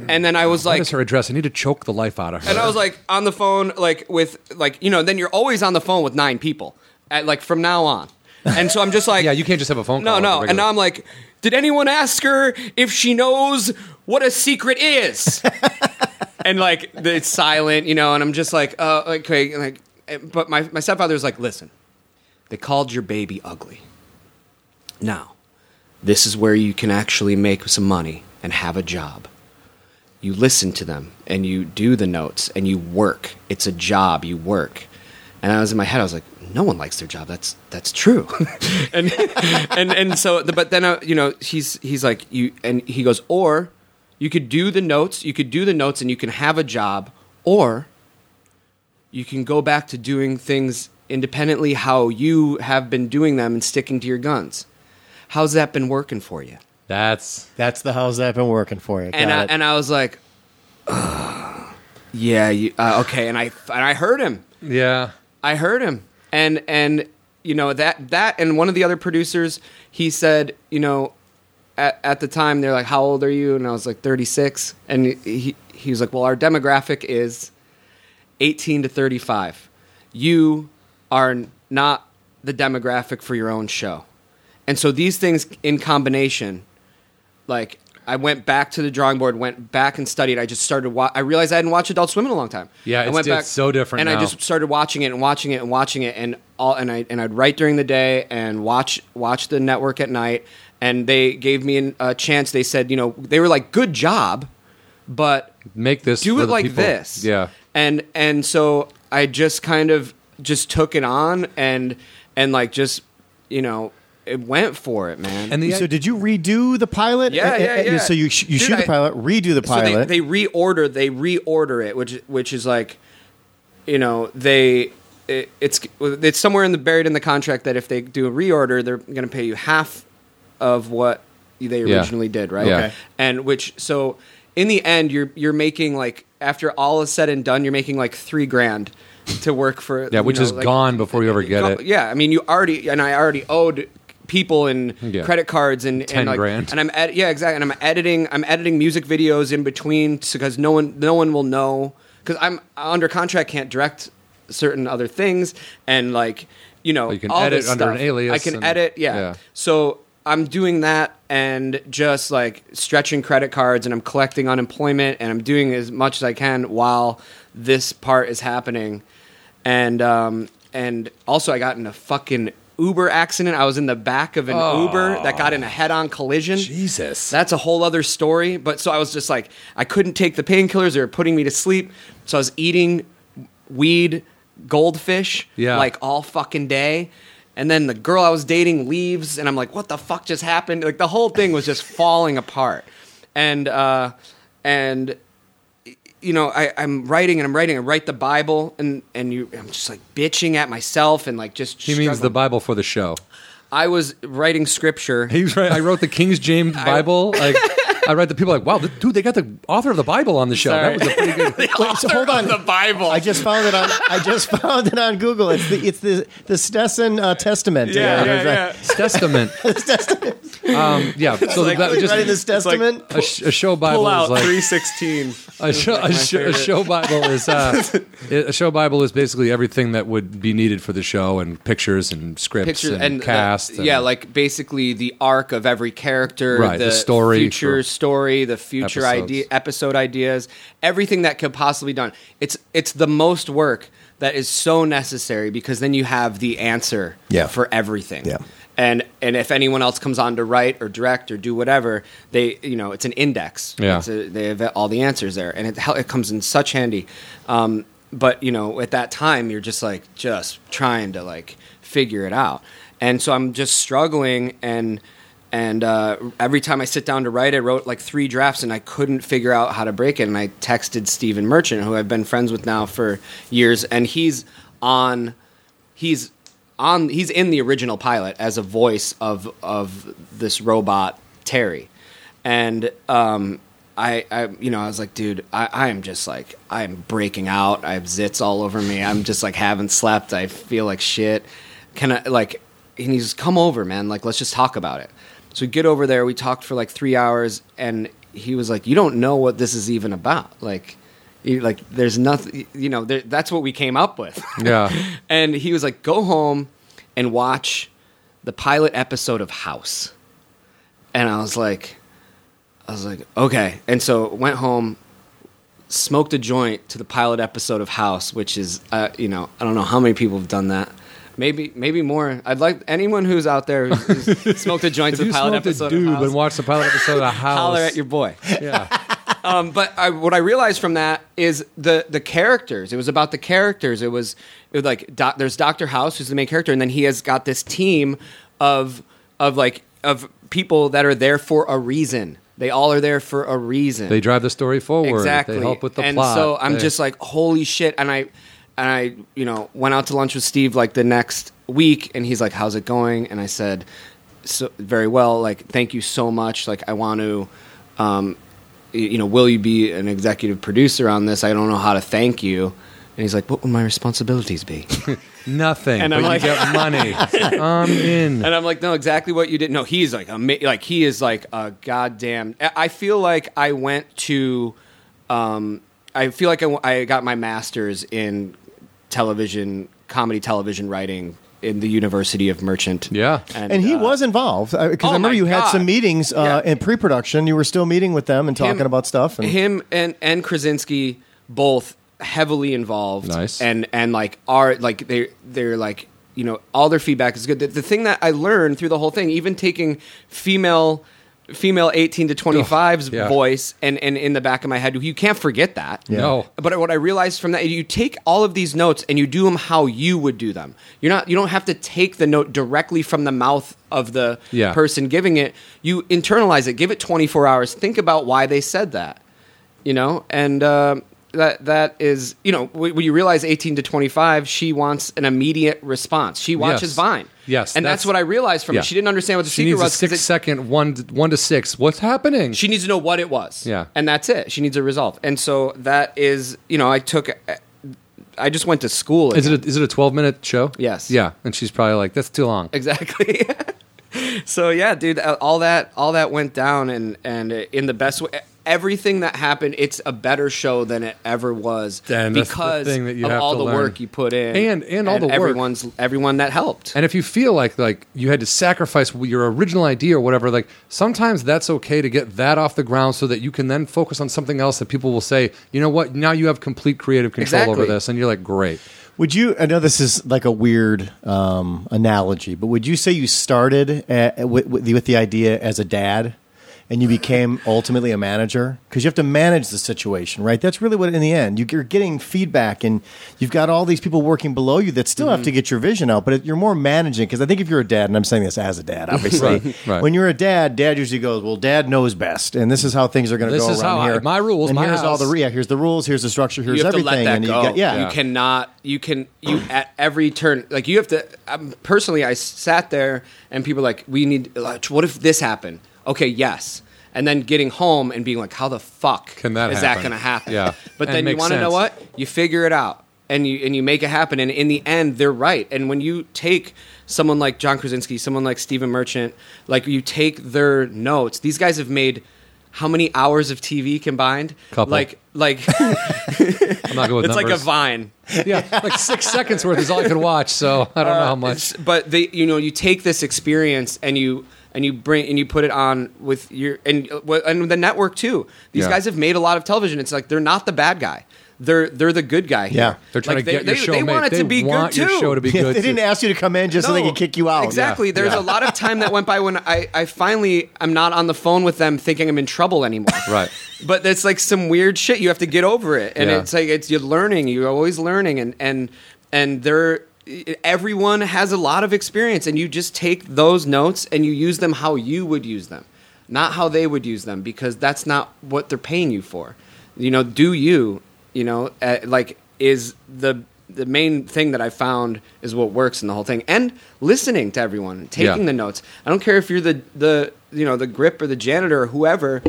and then I was like, "What is her address? I need to choke the life out of her. and I was like on the phone, like with like you know, then you're always on the phone with nine people, at like from now on, and so I'm just like, yeah, you can't just have a phone no, call. no, and now I'm like, did anyone ask her if she knows what a secret is? and like it's silent, you know, and I'm just like, uh, okay, like, but my my stepfather was like, listen, they called your baby ugly. Now, this is where you can actually make some money and have a job. You listen to them and you do the notes and you work. It's a job. You work. And I was in my head. I was like, no one likes their job. That's that's true. and and and so, but then uh, you know, he's he's like you, and he goes, or you could do the notes. You could do the notes, and you can have a job, or you can go back to doing things independently how you have been doing them and sticking to your guns. How's that been working for you? that's That's the how's that been working for you? and I, it. and I was like, "Ugh, yeah, you, uh, okay. And I and I heard him. yeah. I heard him, and and you know that that and one of the other producers, he said, you know, at at the time they're like, how old are you? And I was like, thirty six, and he he was like, well, our demographic is eighteen to thirty five. You are not the demographic for your own show, and so these things in combination like I went back to the drawing board, went back and studied. I just started. Wa- I realized I hadn't watched Adult Swim in a long time. Yeah, I it's- went it's so different And now. I just started watching it and watching it and watching it, and all. And I and I'd write during the day and watch watch the network at night. And they gave me an, a chance. They said, you know, they were like, "Good job," but Make this do it like people. this. Yeah. And and so I just kind of just took it on and and like just you know it went for it, man. And the so did you redo the pilot? Yeah, yeah, yeah. So you sh- you Dude, shoot the pilot, redo the pilot. So they, they reorder they reorder it, which which is like, you know, they it, it's it's somewhere in the buried in the contract that if they do a reorder, they're going to pay you half of what they originally did, right? Yeah. Okay. And which so in the end, you're you're making like after all is said and done, you're making like three grand to work for. Yeah, which know, is like- gone before you ever get Go- it. Yeah, I mean, you already and I already owed people and Yeah. credit cards and 10 and like, grand. and I'm ed- yeah exactly and I'm editing I'm editing music videos in between because no one no one will know because I'm under contract can't direct certain other things and like you know You can edit under an stuff. alias I can and- edit yeah. yeah. so I'm doing that and just like stretching credit cards and I'm collecting unemployment and I'm doing as much as I can while this part is happening. And um and also I got in a fucking Uber accident. I was in the back of an Uber that got in a head-on collision. Jesus. That's a whole other story. But so I was just like, I couldn't take the painkillers; they were putting me to sleep. So I was eating weed, goldfish, Yeah. like all fucking day. And then the girl I was dating leaves, and I'm like, what the fuck just happened? Like the whole thing was just falling apart. And uh, and you know, I, I'm writing and I'm writing. I write the Bible, and and you, I'm just like bitching at myself and like just. he means the struggling. Bible for the show. I was writing scripture. He's right. I wrote the King James Bible. Like I read the people like, wow, th- dude, they got the author of the Bible on the show. Sorry. That was a pretty good. Wait, so hold on. the Bible. I just found it on. I just found it on Google. It's the it's the the Stessen uh, Testament. yeah, yeah, a- yeah. Testament. um, yeah. So like- that, Wait, just writing this Testament. a, sh- a show Bible Pull out is like three sixteen. a show, a, show, a show Bible is uh, a show Bible is basically everything that would be needed for the show and pictures and scripts Picture and, and cast. the- and- yeah, like basically the arc of every character, Right, the story future for story, the future episodes. idea, episode ideas, everything that could possibly be done. It's it's the most work that is so necessary because then you have the answer Yeah. for everything. Yeah. And and if anyone else comes on to write or direct or do whatever, they you know it's an index. Yeah. It's a, they have all the answers there, and it it comes in such handy. Um, but you know, at that time, you're just like just trying to like figure it out, and so I'm just struggling and. And uh, every time I sit down to write, I wrote like three drafts, and I couldn't figure out how to break it. And I texted Stephen Merchant, who I've been friends with now for years, and he's on he's on he's in the original pilot as a voice of of this robot Terry, and um, I, I you know I was like, dude, I, I am just like I am breaking out. I have zits all over me. I'm just like haven't slept. I feel like shit. Can I like? And he's come over, man. Like let's just talk about it. So we get over there. We talked for like three hours, and he was like, "You don't know what this is even about. Like, you, like there's nothing. You know, there, that's what we came up with." yeah. and he was like, "Go home and watch the pilot episode of House." And I was like, I was like, okay. And so went home, smoked a joint to the pilot episode of House, which is, uh, you know, I don't know how many people have done that. Maybe, maybe more. I'd like anyone who's out there who's, who's smoked a joint If to the you pilot smoked a episode doob of House. and watched the pilot episode of House, Holler at your boy. yeah. Um, but I, what I realized from that is the the characters. It was about the characters. It was it was like doc, there's Doctor House, who's the main character, and then he has got this team of of like of people that are there for a reason. They all are there for a reason. They drive the story forward. exactly. They help with the and plot. so I'm They- just like, holy shit! And I and I you know went out to lunch with Steve like the next week, and he's like, "How's it going?" And I said, "So very well. Like, thank you so much. Like, I want to." Um, you know, will you be an executive producer on this? I don't know how to thank you. And he's like, what would my responsibilities be? nothing. And I'm like- get money. I'm in. and I'm like, no, exactly what you did. No, he's like, ama- like he is like a goddamn. I I feel like I went to, um, I feel like I, w- I got my master's in television, comedy television writing in the University of Merchant. Yeah. And he uh, was involved because oh I remember my you had some meetings uh, Yeah. in pre-production. You were still meeting with them and talking him- about stuff. And him and and Krasinski both heavily involved. Nice. And and like are like they they're like you know all their feedback is good. The, the thing that I learned through the whole thing, even taking female female 18 to 25's yeah. voice and, and in the back of my head you can't forget that. No. but what i realized from that you take all of these notes and you do them how you would do them. You're not you don't have to take the note directly from the mouth of the Yeah. person giving it. You internalize it. Give it 24 hours. Think about why they said that you know? And uh, that that is you know when you realize 18 to 25 she wants an immediate response she watches Yes. vine Yes, and that's, that's- what i realized from yeah. it she didn't understand what the She secret needs was six it- second one to, one to six. What's happening? she needs to know what it was Yeah. and that's it she needs a resolve and so that is you know i took i just went to school is again. it a, is it a twelve minute show? Yes. Yeah, and she's probably like, "That's too long." exactly so yeah dude all that all that went down and and in the best way everything that happened it's a better show than it ever was And because thing that you of have all to the learn. work you put in And- and all the work. everyone's everyone that helped And if you feel like like you had to sacrifice your original idea or whatever, like sometimes that's okay to get that off the ground so that you can then focus on something else that people will say, you know what, now you have complete creative control over this, and you're like, great. Would you? I know this is like a weird um, analogy, but would you say you started at, with, with, with the idea as a dad, and you became ultimately a manager? Because you have to manage the situation, right? That's really what in the end you- you're getting feedback, and you've got all these people working below you that still have to get your vision out, but you're more managing. Because I think if you're a dad, and I'm saying this as a dad, obviously, Right, right. when you're a dad, dad usually goes, "Well, dad knows best, and this is how things are going to go is around how I- here. my rules, and my here's all the house." yeah, here's the rules, here's the structure, here's everything, to let that and go. you got, yeah, you cannot. You can. You at every turn, like you have to. Um, personally, I sat there and people like, we need. Like, what if this happened? Okay, yes. And then getting home and being like, how the fuck Can that is happen? that going to happen? Yeah. But And then you makes want to know sense. what? You figure it out and you and you make it happen. And in the end, they're right. And when you take someone like John Krasinski, someone like Stephen Merchant, like you take their notes. These guys have made how many hours of TV combined? Couple. Like like I'm not good with it's like a numbers. vine. yeah, like six seconds worth is all I can watch, so I don't know uh, how much. It's- but they you know you take this experience and you and you bring and you put it on with your and and the network too these Yeah. guys have made a lot of television it's like they're not the bad guy they're they're the good guy here. Yeah. They're trying Like, to get they, your show they, they made. want it they to be want good your too show to be good. they didn't too. ask you to come in just so they could kick you out. Exactly. Yeah. There's Yeah. a lot of time that went by when I, I finally I'm not on the phone with them thinking I'm in trouble anymore. Right. But it's like some weird shit. You have to get over it, and Yeah. it's like it's you're learning. You're always learning, and and and there everyone has a lot of experience, and you just take those notes and you use them how you would use them, not how they would use them, because that's not what they're paying you for. You know, do you? You know, uh, like is the the main thing that I found is what works in the whole thing, and listening to everyone, taking Yeah. the notes. I don't care if you're the the you know the grip or the janitor or whoever.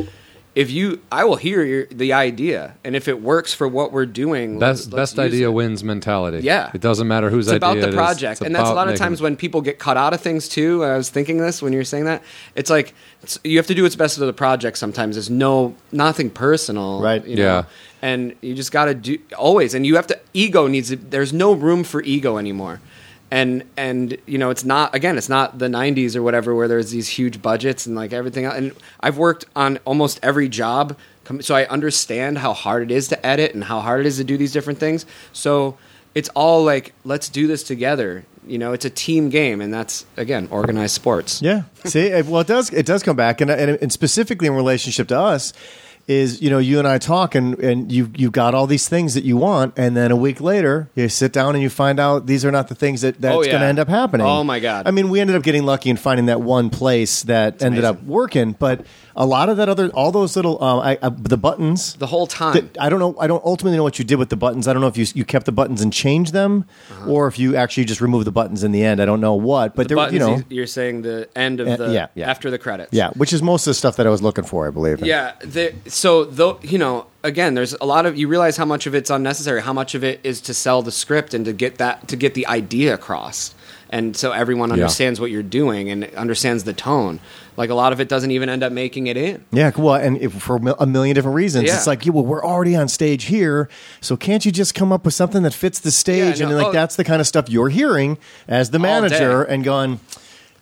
If you, I will hear your, the idea, and if it works for what we're doing, let's- Best let's best use idea it. wins mentality. Yeah. it doesn't matter whose It's idea about the it is. project, It's and that's a lot of making- times when people get cut out of things too. I was thinking this when you were saying that. It's like it's, you have to do what's best for the project. Sometimes there's no nothing personal, Right. You know? Yeah. and you just got to do always, and you have to ego needs. To, there's no room for ego anymore. And and you know it's not again it's not the 90s or whatever where there's these huge budgets and like everything else. and I've worked on almost every job so I understand how hard it is to edit and how hard it is to do these different things so it's all like let's do this together you know it's a team game and that's again organized sports Yeah. See, well, it does. It does come back, and, and and specifically in relationship to us, is you know you and I talk, and and you you've got all these things that you want, and then a week later you sit down and you find out these are not the things that that's Oh, going to end up happening. Oh, my God. I mean, we ended up getting lucky and finding that one place that ended up working, but a lot of that other, all those little, um, I, I, the buttons. the whole time that- I don't know. I don't ultimately know what you did with the buttons. I don't know if you you kept the buttons and changed them, or if you actually just removed the buttons in the end. I don't know what, but Uh-huh. the there, buttons, you know, you're saying the end of Uh, the yeah, yeah. after the credits Yeah, which is most of the stuff that I was looking for, I believe. Yeah, the, so though you know, again, there's a lot of you realize how much of it's unnecessary, how much of it is to sell the script and to get that to get the idea across, and so everyone understands what you're doing and understands the tone. Like a lot of it doesn't even end up making it in. Yeah, well, and for a million different reasons, Yeah. it's like, yeah, well, we're already on stage here, so can't you just come up with something that fits the stage? no, and like oh. that's the kind of stuff you're hearing as the manager, and going,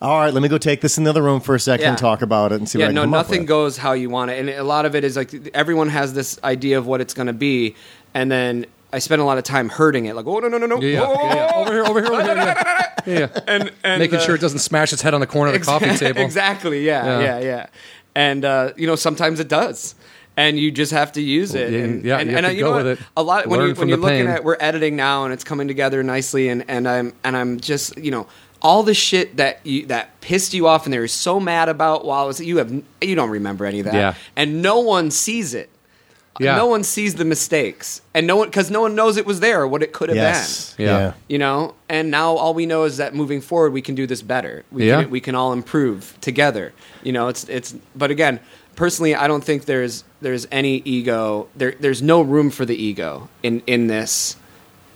all right, let me go take this in the other room for a second, Yeah. and talk about it, and see what yeah, I can no, nothing goes how you want it, and a lot of it is like everyone has this idea of what it's going to be, and then I spend a lot of time hurting it, like, oh no, no, no, no, Yeah, yeah, Whoa, whoa, yeah, yeah. over here, over here, over here. Yeah, yeah. yeah. and, and making uh, sure it doesn't smash its head on the corner of the coffee table. exactly. Yeah, Yeah. yeah, yeah. and uh, you know sometimes it does. And you just have to use it, Yeah, and, yeah, and, you have and, uh, to you go know with what? it. A lot when Learn you from when you're the looking pain. at we're editing now, and it's coming together nicely, and, and I'm and I'm just you know all the shit that you that pissed you off, and they were so mad about while it was you have you don't remember any of that, Yeah. and no one sees it. Yeah. No one sees the mistakes, and no one because no one knows it was there what it could have Yes. been. Yeah. Yeah. You know, and now all we know is that moving forward, we can do this better. We Yeah. can, we can all improve together. You know, it's it's. But again, personally, I don't think there's there's any ego. There there's no room for the ego in in this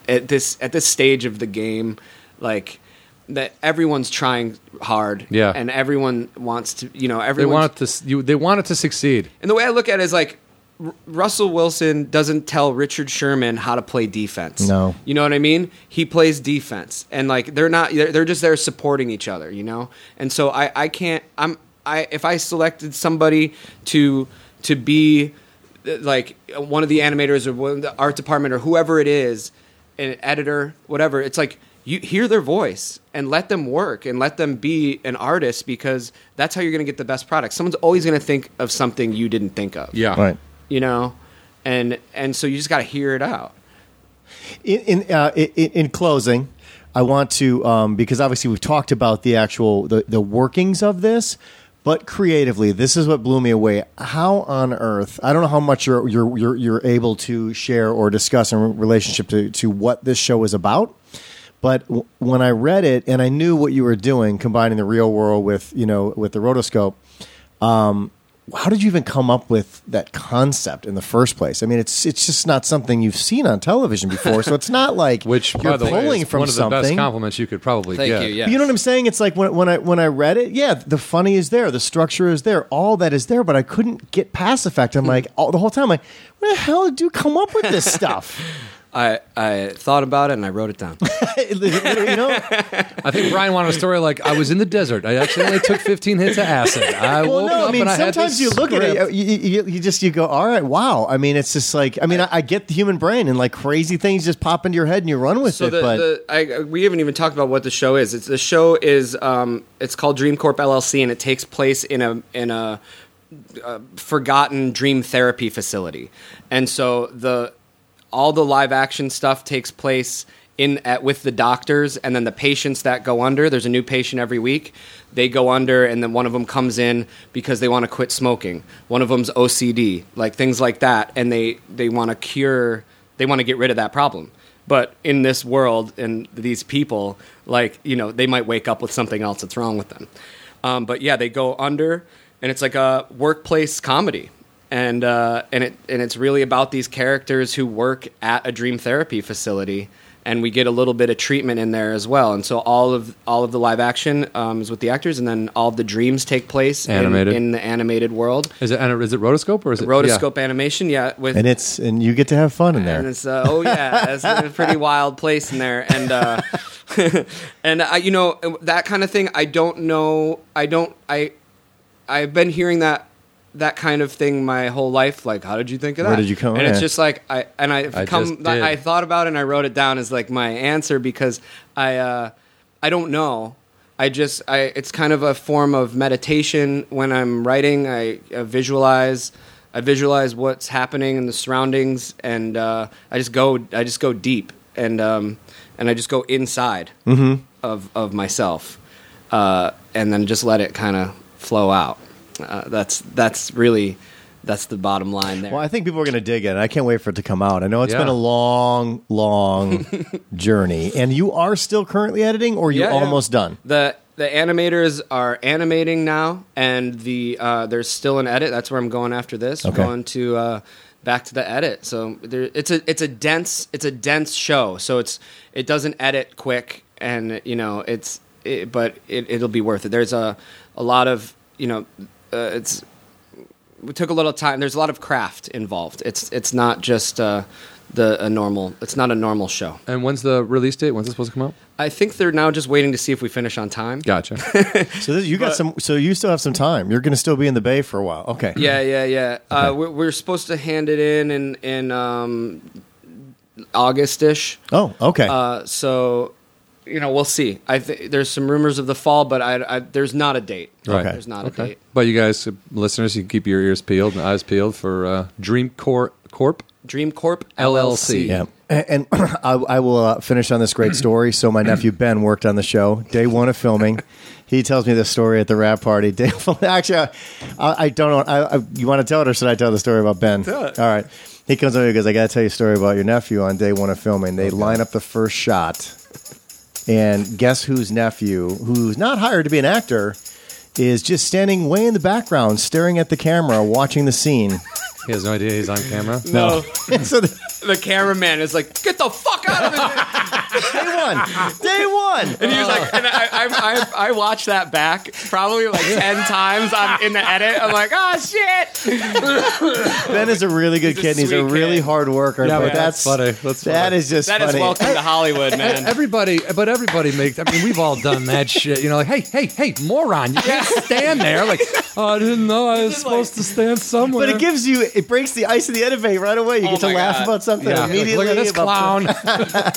at this at this stage of the game. Like that, everyone's trying hard. Yeah. and everyone wants to. You know, They everyone want it to. You, they want it to succeed. and the way I look at it is like R- Russell Wilson doesn't tell Richard Sherman how to play defense. No. You know what I mean? He plays defense. And like they're not they're, they're just there supporting each other, you know? And so I I can't I'm I if I selected somebody to to be like one of the animators or one of the art department or whoever it is, an editor, whatever, it's like you hear their voice and let them work and let them be an artist because that's how you're going to get the best product. Someone's always going to think of something you didn't think of Yeah. Right. You know and and so you just got to hear it out In in, uh, in in closing, I want to um, because obviously we've talked about the actual the, the workings of this, but creatively, this is what blew me away. How on earth? I don't know how much you're you're you're, you're able to share or discuss in relationship to to what this show is about. But w- when I read it and I knew what you were doing, combining the real world with you know with the rotoscope, um, how did you even come up with that concept in the first place? I mean, it's it's just not something you've seen on television before, so it's not like Which, you're by the way, pulling is from one of the best something. compliments you could probably Thank get. you, yeah. You know what I'm saying? It's like when, when I when I read it, yeah, the funny is there, the structure is there, all that is there, but I couldn't get past the fact. I'm like all, the whole time, like, where the hell did you come up with this stuff? i i thought about it and i wrote it down you know, I think Brian wanted a story like I was in the desert. I accidentally took 15 hits of acid. I well, woke no, up I mean and I had sometimes this you look at it, you, you, you just you go, all right, wow. I mean, it's just like, I mean, I, I get the human brain and like crazy things just pop into your head and you run with so it, the, but the I, we haven't even talked about what the show is it's the show is um it's called dream corp llc and it takes place in a in a uh, forgotten dream therapy facility and so the all the live action stuff takes place in at with the doctors and then the patients that go under there's a new patient every week they go under and then one of them comes in because they want to quit smoking. One of them's ocd like things like that and they they want to cure they want to get rid of that problem. But in this world and these people like you know they might wake up with something else that's wrong with them. Um, but yeah they go under and it's like a workplace comedy and uh, and it and it's really about these characters who work at a dream therapy facility and we get a little bit of treatment in there as well and so all of all of the live action um, is with the actors and then all of the dreams take place in, Animated. in the animated world Is it and is it rotoscope or is it rotoscope animation yeah with and it's and you get to have fun in and there. it's uh, oh yeah, it's a pretty wild place in there, and uh, and I, you know that kind of thing. I don't know. I don't. I I've been hearing that that kind of thing my whole life. Like, how did you think of that? Where did you come- And it's just like I and I I come. I thought about it and I wrote it down as like my answer because I uh, I don't know. I just I it's kind of a form of meditation when I'm writing. I, I visualize. I visualize what's happening in the surroundings, and uh, I just go. I just go deep, and um, and I just go inside Mm-hmm. of of myself, uh, and then just let it kind of flow out. Uh, that's that's really that's the bottom line there. Well, I think people are going to dig it. I can't wait for it to come out. I know it's Yeah. been a long, long journey, and you are still currently editing, or you're Yeah, yeah. almost done. The the animators are animating now, and the uh, there's still an edit. That's where I'm going after this. Okay. I'm going to uh, back to the edit. So there, it's a it's a dense it's a dense show. So it's it doesn't edit quick, and you know it's it, but it, it'll be worth it. There's a a lot of you know uh, it's we took a little time. There's a lot of craft involved. It's it's not just uh, the a normal. It's not a normal show. And when's the release date? When's it supposed to come out? I think they're now just waiting to see if we finish on time. Gotcha. So this, you got some. So you still have some time. You're going to still be in the bay for a while. Okay. Yeah, yeah, yeah. Uh, we're, we're supposed to hand it in in in um, August-ish. Oh, okay. Uh, so you know, we'll see. I th- there's some rumors of the fall, but I, I there's not a date. Right. There's not a Okay. date. But you guys, uh, listeners, you can keep your ears peeled and eyes peeled for uh, Dream Corp, Corp Dream Corp LLC. LLC. Yeah. And, and I, I will uh, finish on this great story. So my nephew Ben worked on the show day one of filming. He tells me this story at the wrap party. Day, actually, I, I don't know. I, I, you want to tell it, or should I tell the story about Ben? Tell it. All right. He comes over and goes, "I got to tell you a story about your nephew on day one of filming." They line up the first shot, and guess whose nephew, who's not hired to be an actor, is just standing way in the background, staring at the camera, watching the scene. He has no idea he's on camera. No, so the, the cameraman is like, "Get the fuck out of it!" day one, day one. And he was like, and I, I, I, I watched that back probably like ten times on in the edit. I'm like, oh shit. Ben is a really good He's a kid. and He's a sweet really kid. hard worker. Yeah, but but that's that's funny. That's funny. is just That is funny. welcome to Hollywood, man. Everybody, but everybody makes. I mean, we've all done that shit. You know, like, hey, hey, hey, moron! You can't stand there. Like, oh, I didn't know I was Just supposed to stand somewhere. But it gives you, it breaks the ice of the edit right away. You Oh get to my laugh God. about something yeah, immediately. look at this about- clown.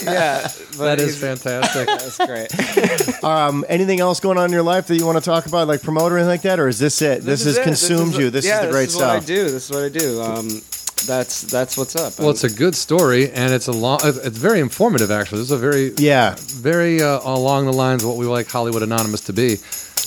yeah, that is fantastic. That's great. Um, anything else going on in your life that you want to talk about, like promote or anything like that, or is this it? This, has it. consumed is- you. This yeah, is the great this is What I do. This is what I do. Um, that's that's what's up. Well, it's a good story, and it's a long. It's very informative, actually. This is a very, Yeah, very uh, along the lines of what we like Hollywood Anonymous to be.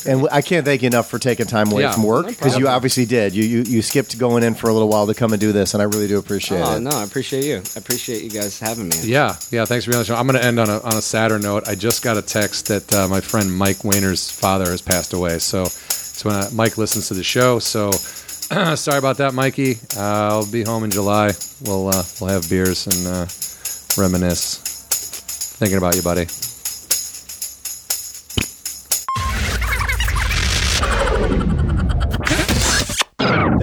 And I can't thank you enough for taking time away Yeah, from work no because you problem. obviously did. You, you you skipped going in for a little while to come and do this, and I really do appreciate Oh it. no, I appreciate you. I appreciate you guys having me. Yeah, yeah. Thanks for being on the show. I'm going to end on a on a sadder note. I just got a text that uh, my friend Mike Wayner's father has passed away. So, so when uh, Mike listens to the show, so sorry about that, Mikey. Uh, I'll be home in July. We'll uh, we'll have beers and uh, reminisce. Thinking about you, buddy.